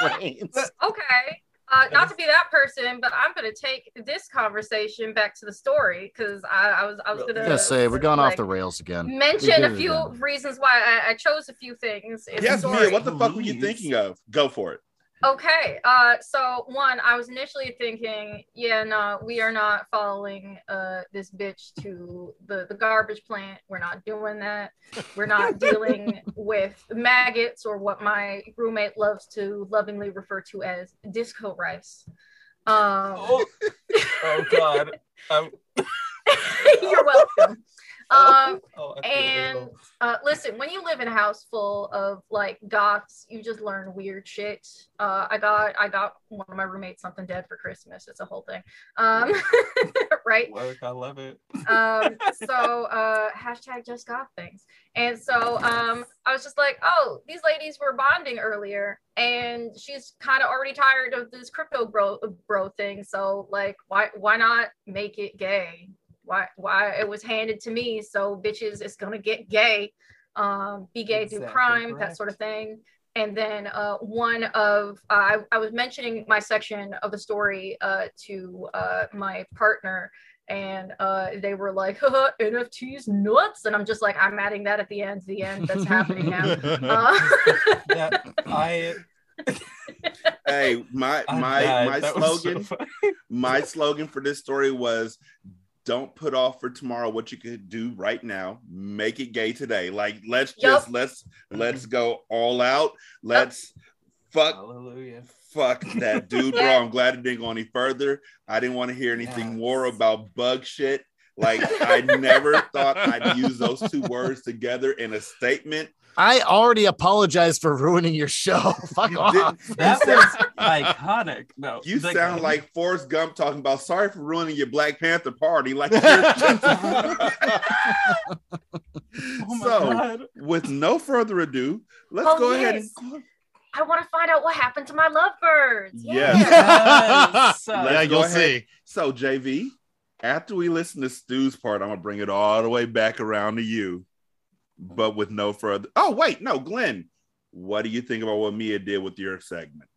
Brains. okay uh, not to be that person, but I'm gonna take this conversation back to the story because I, I was I was gonna, say we're going off the rails again. We mention a few again. reasons why I, I chose a few things. Yes, Mia, what the fuck were you thinking of? Go for it. Okay. Uh, so one, I was initially thinking, yeah, no, we are not following uh this bitch to the the garbage plant. We're not doing that. We're not dealing with maggots or what my roommate loves to lovingly refer to as disco rice. Um, Oh, oh God. Um, you're welcome. Um, oh, and uh, listen, when you live in a house full of like goths, you just learn weird shit. Uh, I got I got one of my roommates something dead for Christmas. It's a whole thing. Um, right? Work, I love it. Um, so uh, hashtag just goth things. And so um, I was just like, oh, these ladies were bonding earlier, and she's kind of already tired of this crypto bro bro thing. So like, why why not make it gay? Why why it was handed to me? So bitches, it's gonna get gay. Um, be gay, do Exactly crime, that sort of thing. And then uh, one of uh, I, I was mentioning my section of the story uh, to uh, my partner, and uh, they were like, Haha, "NFTs nuts," and I'm just like, "I'm adding that at the end. The end. That's happening now." Uh, That I, Hey, my my my That was so slogan my slogan for this story was don't put off for tomorrow what you could do right now. Make it gay today. Like let's Yup. just let's let's go all out. Let's fuck Hallelujah. fuck that dude bro i'm glad it didn't go any further. I didn't want to hear anything Yes. more about bug shit. Like i never thought i'd use those two words together in a statement I already apologized for ruining your show. Fuck You off. didn't- That was sound- iconic. No, you Like, sound like Forrest Gump talking about sorry for ruining your Black Panther party. Like, Oh my so, God. with no further ado, let's Oh, go ahead and. I want to find out what happened to my lovebirds. Yes. Yes. Yeah, you'll ahead. see. So, JV, after we listen to Stew's part, I'm gonna bring it all the way back around to you, but with no further. Oh, wait, no, Glen, what do you think about what Mia did with your segment?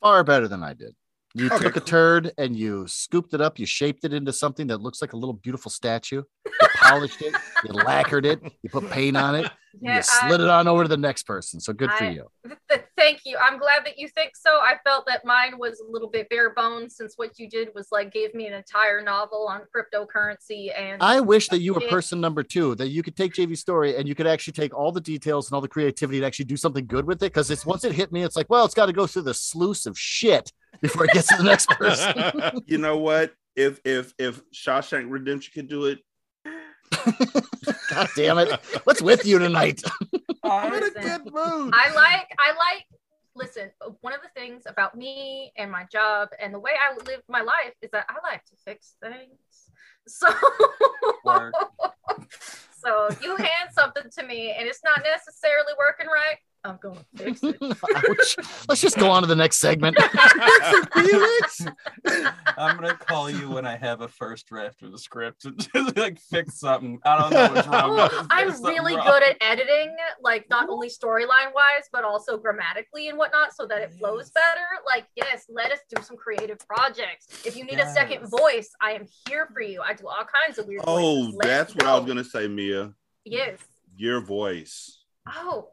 Far better than I did. You Okay, took a cool. turd and you scooped it up. You shaped it into something that looks like a little beautiful statue. You polished it. You lacquered it. You put paint on it. Yeah, you slid I- it on over to the next person. So good for I- you. Th- th- Thank you. I'm glad that you think so. I felt that mine was a little bit bare bones since what you did was like gave me an entire novel on cryptocurrency and I wish that you were person number two, that you could take JV's story and you could actually take all the details and all the creativity and actually do something good with it. Because it's once it hit me, it's like, well, it's got to go through the sluice of shit before it gets to the next person. You know what? If if if Shawshank Redemption could do it, God damn it. What's with you tonight? I'm in a good mood. I like I like listen, one of the things about me and my job and the way I live my life is that I like to fix things. So so you hand something to me and it's not necessarily working right, I'm gonna fix it. Ouch. Let's just go on to the next segment. Felix. I'm gonna call you when I have a first draft of the script and just like fix something. I don't know what's wrong. with this. I'm really wrong. good at editing, like not only storyline wise, but also grammatically and whatnot, so that it flows better. Like, yes, let us do some creative projects. If you need a second voice, I am here for you. I do all kinds of weird Oh, that's what I was gonna say, Mia. Yes. Your voice. Oh.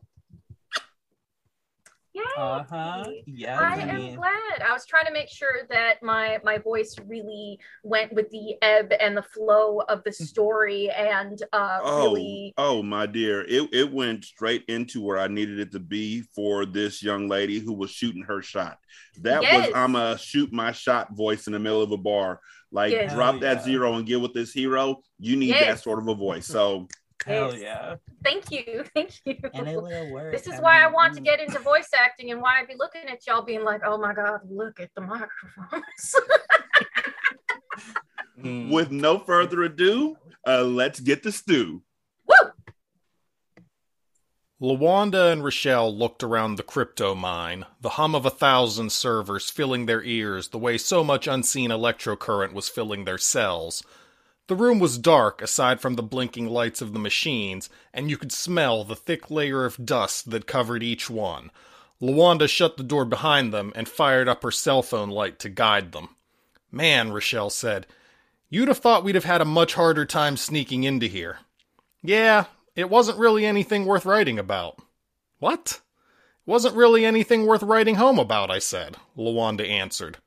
Yay. Uh-huh. Yeah. I am glad. I was trying to make sure that my my voice really went with the ebb and the flow of the story and uh Oh, really oh, my dear, it it went straight into where I needed it to be for this young lady who was shooting her shot. That Yes. was I'm a shoot my shot voice in the middle of a bar. Like Yes. drop Hell that yeah. zero and get with this hero. You need that sort of a voice. So Hell Yes. yeah. thank you. Thank you. And it will work. This is I why I want to mm. get into voice acting and why I'd be looking at y'all being like, oh my God, look at the microphones. Mm. with no further ado, uh, let's get the stew. Woo! Lawanda and Rochelle looked around the crypto mine, the hum of a thousand servers filling their ears the way so much unseen electrocurrent was filling their cells. The room was dark aside from the blinking lights of the machines, and you could smell the thick layer of dust that covered each one. Lawanda shut the door behind them and fired up her cell phone light to guide them. Man, Rochelle said, you'd have thought we'd have had a much harder time sneaking into here. Yeah, it wasn't really anything worth writing about. What? It wasn't really anything worth writing home about, I said, Lawanda answered.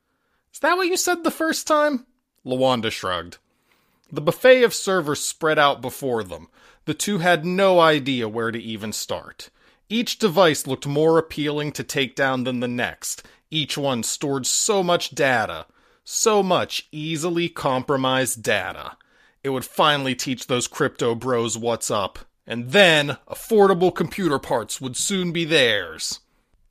Is that what you said the first time? Lawanda shrugged. The buffet of servers spread out before them. The two had no idea where to even start. Each device looked more appealing to take down than the next. Each one stored so much data. So much easily compromised data. It would finally teach those crypto bros what's up. And then, affordable computer parts would soon be theirs.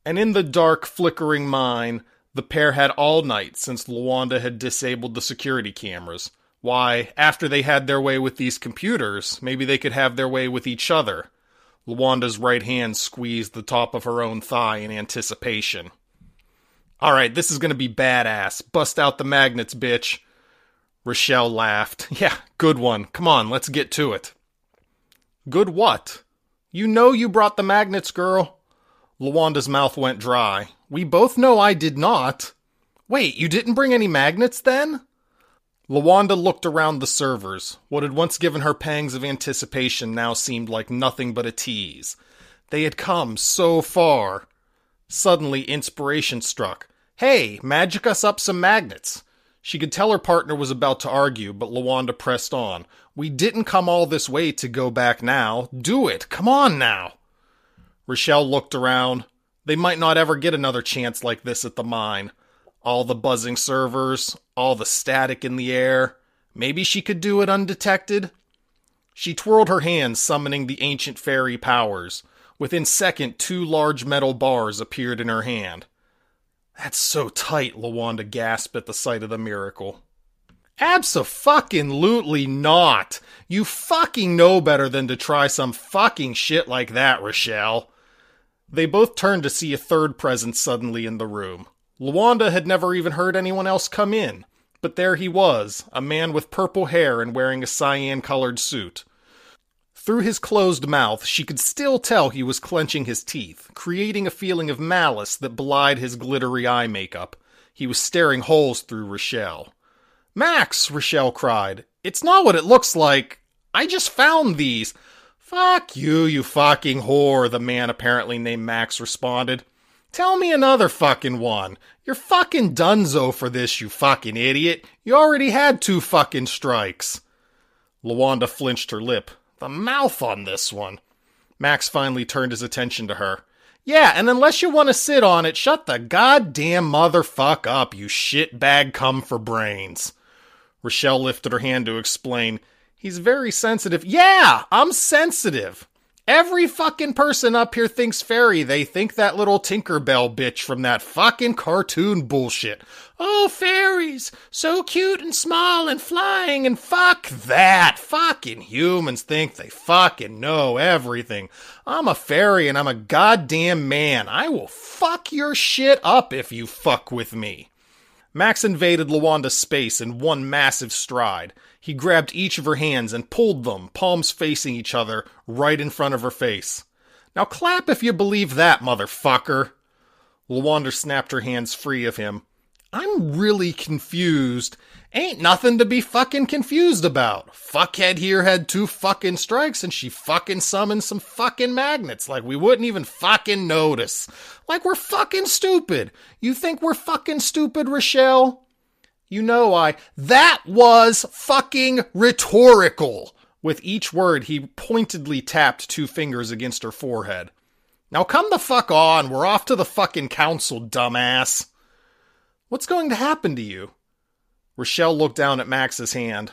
And in the dark, flickering mine, the pair had all night since Lawanda had disabled the security cameras. Why, after they had their way with these computers, maybe they could have their way with each other. Lawanda's right hand squeezed the top of her own thigh in anticipation. Alright, this is gonna be badass. Bust out the magnets, bitch. Rochelle laughed. Yeah, good one. Come on, let's get to it. Good what? You know you brought the magnets, girl. Lawanda's mouth went dry. We both know I did not. Wait, you didn't bring any magnets then? Lawanda looked around the servers. What had once given her pangs of anticipation now seemed like nothing but a tease. They had come so far. Suddenly, inspiration struck. Hey, magic us up some magnets. She could tell her partner was about to argue, but Lawanda pressed on. We didn't come all this way to go back now. Do it. Come on now. Rochelle looked around. They might not ever get another chance like this at the mine. All the buzzing servers, all the static in the air. Maybe she could do it undetected? She twirled her hands, summoning the ancient fairy powers. Within second, two large metal bars appeared in her hand. That's so tight, Lawanda gasped at the sight of the miracle. Abso-fucking-lutely not. You fucking know better than to try some fucking shit like that, Rochelle. They both turned to see a third presence suddenly in the room. Lawanda had never even heard anyone else come in, but there he was, a man with purple hair and wearing a cyan colored suit. Through his closed mouth, she could still tell he was clenching his teeth, creating a feeling of malice that belied his glittery eye makeup. He was staring holes through Rochelle. Max, Rochelle cried. It's not what it looks like. I just found these. Fuck you, you fucking whore, the man apparently named Max responded. Tell me another fucking one. You're fucking dunzo for this, you fucking idiot. You already had two fucking strikes. Lawanda flinched her lip. The mouth on this one. Max finally turned his attention to her. Yeah, and unless you want to sit on it, shut the goddamn motherfuck up, you shitbag come for brains. Rochelle lifted her hand to explain. He's very sensitive. Yeah, I'm sensitive. Every fucking person up here thinks fairy. They think that little Tinkerbell bitch from that fucking cartoon bullshit. Oh, fairies, so cute and small and flying and fuck that. Fucking humans think they fucking know everything. I'm a fairy and I'm a goddamn man. I will fuck your shit up if you fuck with me. Max invaded Lawanda's space in one massive stride. He grabbed each of her hands and pulled them, palms facing each other, right in front of her face. Now clap if you believe that, motherfucker. Lawanda snapped her hands free of him. I'm really confused. Ain't nothing to be fucking confused about. Fuckhead here had two fucking strikes and she fucking summoned some fucking magnets like we wouldn't even fucking notice. Like we're fucking stupid. You think we're fucking stupid, Rochelle? You know I. That was fucking rhetorical. With each word, he pointedly tapped two fingers against her forehead. Now come the fuck on. We're off to the fucking council, dumbass. What's going to happen to you? Rochelle looked down at Max's hand.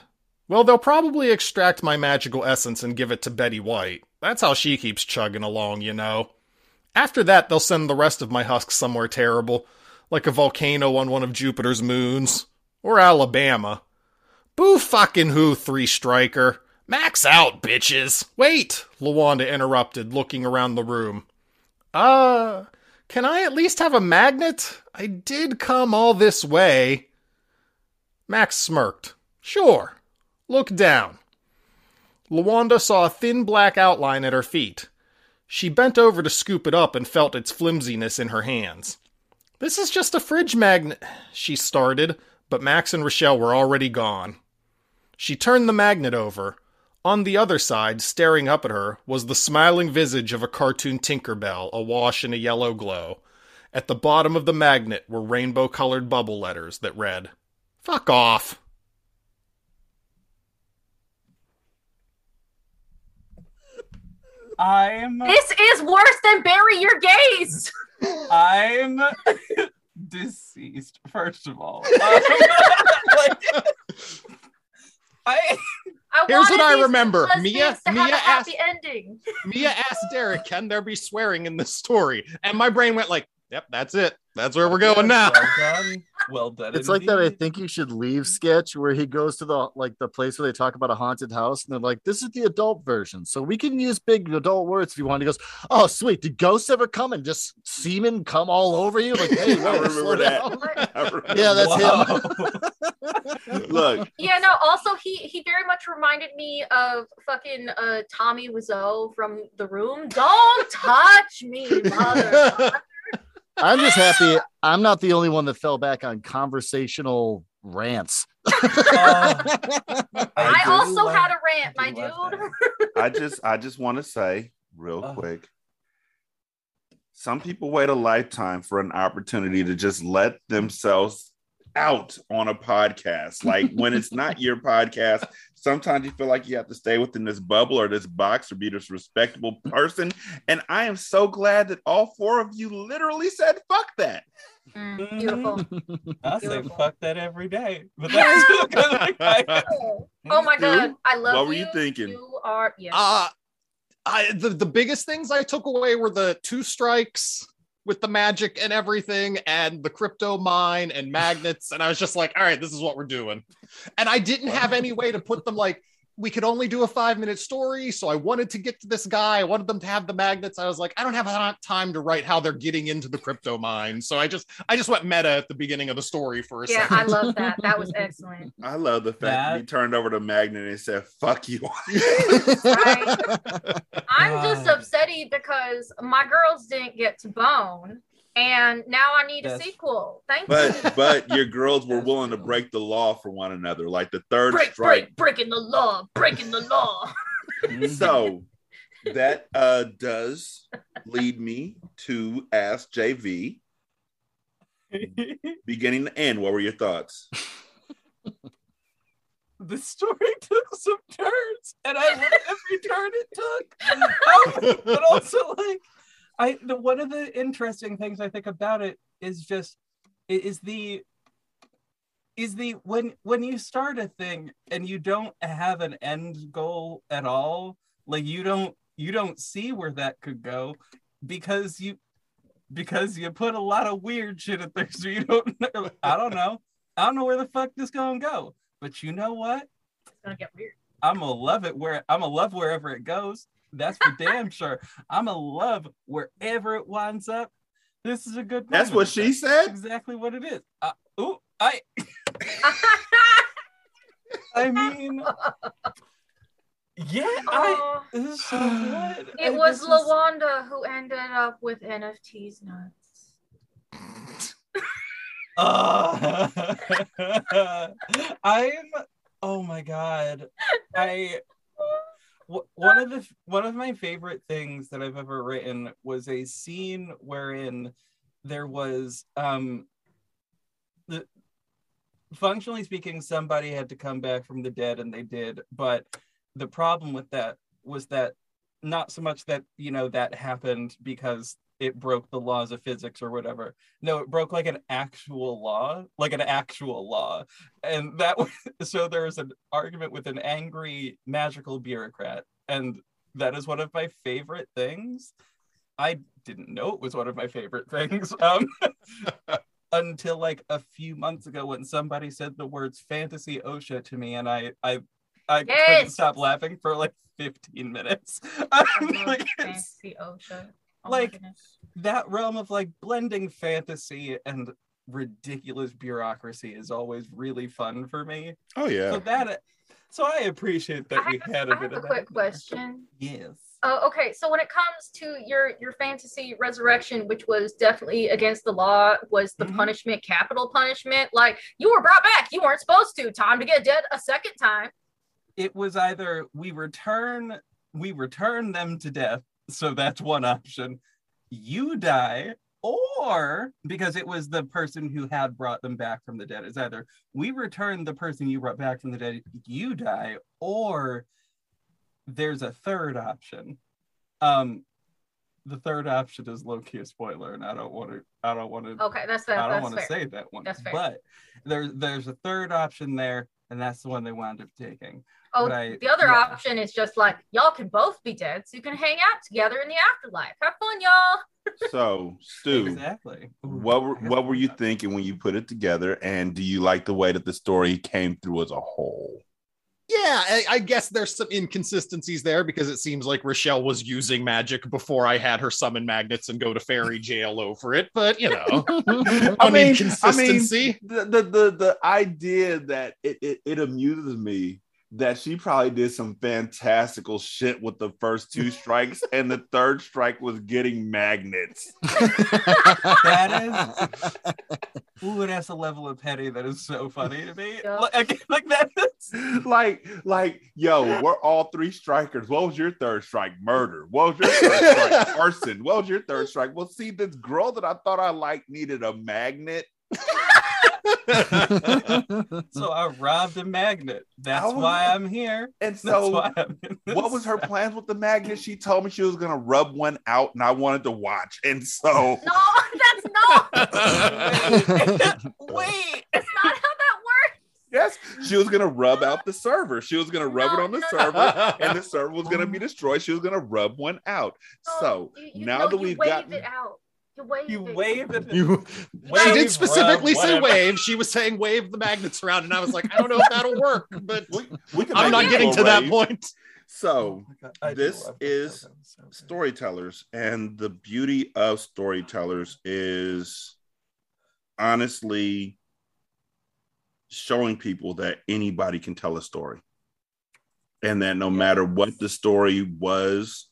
Well, they'll probably extract my magical essence and give it to Betty White. That's how she keeps chugging along, you know. After that, they'll send the rest of my husks somewhere terrible, like a volcano on one of Jupiter's moons. Or Alabama. Boo fucking who, three striker. Max out, bitches. Wait, Lawanda interrupted, looking around the room. Uh, can I at least have a magnet? I did come all this way. Max smirked. Sure. Look down. Lawanda saw a thin black outline at her feet. She bent over to scoop it up and felt its flimsiness in her hands. This is just a fridge magnet, she started, but Max and Rochelle were already gone. She turned the magnet over. On the other side, staring up at her, was the smiling visage of a cartoon Tinkerbell awash in a yellow glow. At the bottom of the magnet were rainbow colored bubble letters that read, Fuck off. I'm This is worse than bury your gays. I'm deceased. First of all, Um, like, I I Here's what I remember. Mia- Mia asked- happy ending. Mia asked Derek, "Can there be swearing in this story?" And my brain went like, "Yep, that's it. That's where we're going now." Well done. Well done. It's like that I think you should leave sketch where he goes to the like the place where they talk about a haunted house and they're like, this is the adult version. So we can use big adult words if you want. He goes, Oh, sweet. Did ghosts ever come and just semen come all over you? Like, hey, I remember that. I remember- Yeah, that's him. Look, Yeah, no. Also, he he very much reminded me of fucking uh, Tommy Wiseau from The Room. Don't touch me, mother. I'm just happy I'm not the only one that fell back on conversational rants. Oh, I do also love- had a rant, my dude. I just I just want to say real Oh. quick. Some people wait a lifetime for an opportunity to just let themselves out on a podcast. Like when it's not your podcast, sometimes you feel like you have to stay within this bubble or this box or be this respectable person. And I am so glad that all four of you literally said fuck that. Mm, beautiful. I say fuck that every day. But that's like, I- Oh my god, I love what were you. you thinking? You are yes. Uh I the, the biggest things I took away were the two strikes with the magic and everything and the crypto mine and magnets and I was just like all right this is what we're doing. And I didn't have any way to put them like we could only do a 5 minute story so I wanted to get to this guy I wanted them to have the magnets I was like I don't have enough time to write how they're getting into the crypto mine so I just I just went meta at the beginning of the story for a yeah, second. I love that. That was excellent. I love the fact that, he turned over to Magnet and said, fuck you. I'm just God. upsetty because my girls didn't get to bone, and now I need a sequel. Thank but you. but your girls were willing to break the law for one another. Like the third break, strike break, breaking the law, breaking the law. so that uh does lead me to ask JV, beginning to end. What were your thoughts? the story took some turns and I loved every turn it took. Um, but also like I the one of the interesting things I think about it is just is the is the when when you start a thing and you don't have an end goal at all, like you don't you don't see where that could go because you because you put a lot of weird shit in there so you don't know. I don't know. I don't know where the fuck this gonna go but you know what? It's gonna get weird. i'm gonna love it where i'm gonna love wherever it goes that's for damn sure i'm gonna love wherever it winds up this is a good That's what she That's said. exactly what it is uh, ooh i i mean yeah i Oh, this is so good it I- was this is- Lawanda who ended up with NFTs nuts. Uh, I'm. Oh my god. I. One of the one of my favorite things that I've ever written was a scene wherein there was um the functionally speaking somebody had to come back from the dead and they did but the problem with that was that not so much that you know that happened because it broke the laws of physics or whatever. No it broke like an actual law like an actual law. And that was so there was an argument with an angry magical bureaucrat and that is one of my favorite things. I didn't know it was one of my favorite things um until like a few months ago when somebody said the words fantasy osha to me and i i i couldn't stop laughing for like 15 minutes. I like, it's- fancy OSHA. Oh like, goodness. that realm of like blending fantasy and ridiculous bureaucracy is always really fun for me. Oh yeah. So that so I appreciate that I we have- had a I bit have a quick that. question. Yes. Oh, okay. So when it comes to your your fantasy resurrection, which was definitely against the law, was the Mhm. punishment capital punishment? Like you were brought back, you weren't supposed to. Time to get dead a second time. It was either we return we return them to death, so that's one option. You die, or because it was the person who had brought them back from the dead, it's either we return the person you brought back from the dead, you die, or there's a third option. Um, the third option is low key a spoiler, and I don't want to. I don't want to. Okay, that's fair. I don't want to say that one. That's fair. But there's there's a third option there, and that's the one they wound up taking. Oh, but I- the other yeah. option is just like y'all can both be dead, so you can hang out together in the afterlife. Have fun, y'all. So, Stew, Exactly. What were what were you thinking when you put it together? And do you like the way that the story came through as a whole? Yeah, I, I guess there's some inconsistencies there because it seems like Rochelle was using magic before I had her summon magnets and go to fairy jail over it. But you know, I mean, consistency. the, the the the idea that it, it it amuses me that she probably did some fantastical shit with the first two strikes, and the third strike was getting magnets. That is. Ooh, that's a level of petty that is so funny to me. Yeah. Like, like that is. like, like, yo, we're all three strikers. What was your third strike? Murder. What was your third strike? Arson. What was your third strike? Well, see, this girl that I thought I liked needed a magnet. So I robbed a magnet. That's was- why I'm here. And so, I'm what was her plans with the magnet? She told me she was gonna rub one out, and I wanted to watch. And so, No, that's not. Wait. That's not how that works. yes, she was gonna rub out the server. She was gonna rub it on the no, no. server, and the server was gonna be destroyed. She was gonna rub one out. No, So you- you- now no, that we've waved gotten, it out. You waved You it. waved it. You, Wave, she did specifically rub, say wave. She was saying wave the magnets around, and I was like, I don't know if that'll work, but we, we I'm not getting go to that point. So Oh my God, I do this is that is so storytellers and the beauty of storytellers is honestly showing people that anybody can tell a story and that no matter what the story was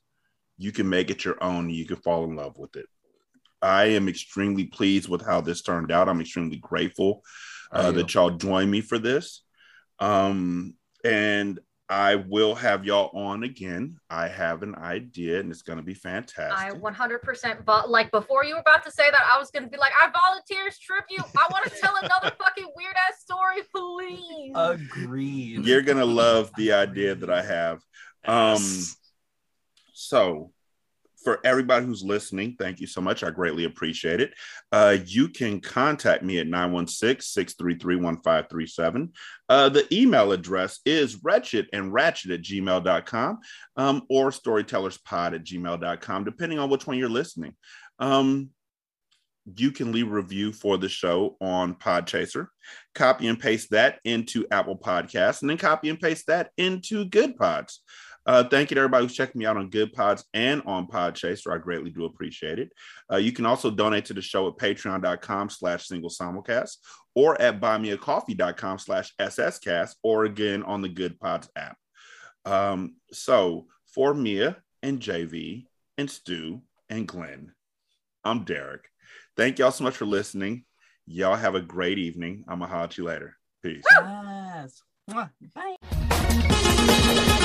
you can make it your own you can fall in love with it i am extremely pleased with how this turned out i'm extremely grateful uh, that y'all joined me for this um and I will have y'all on again. I have an idea, and it's going to be fantastic. I fantastic. 100% but like before you were about to say that I was gonna be like I volunteers tribute. I want to tell another fucking weird ass story, please. Agreed. You're going to love the idea that I have. Um, so, for everybody who's listening, thank you so much. I greatly appreciate it. Uh, you can contact me at 916 633 1537. Uh, the email address is wretched and ratchet at gmail.com um, or storytellerspod at gmail.com, depending on which one you're listening. Um, you can leave a review for the show on Podchaser. Copy and paste that into Apple Podcasts, and then copy and paste that into Goodpods. Uh, thank you to everybody who's checking me out on Goodpods and on Podchaser. I greatly do appreciate it. Uh, you can also donate to the show at patreon.com slash single simulcast or at buymeacoffee.com slash sscast or again on the Goodpods app. Um, so for Mia and JV and Stew and Glen, I'm Derek. Thank y'all so much for listening. Y'all have a great evening. I'm gonna holler at you later. Peace. Yes. Bye.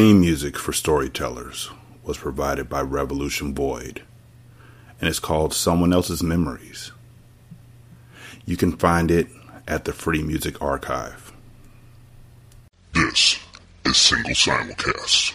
Theme music for Storytellers was provided by Revolution Void, and it's called Someone Else's Memories. You can find it at the Free Music Archive. This is Single Simulcast.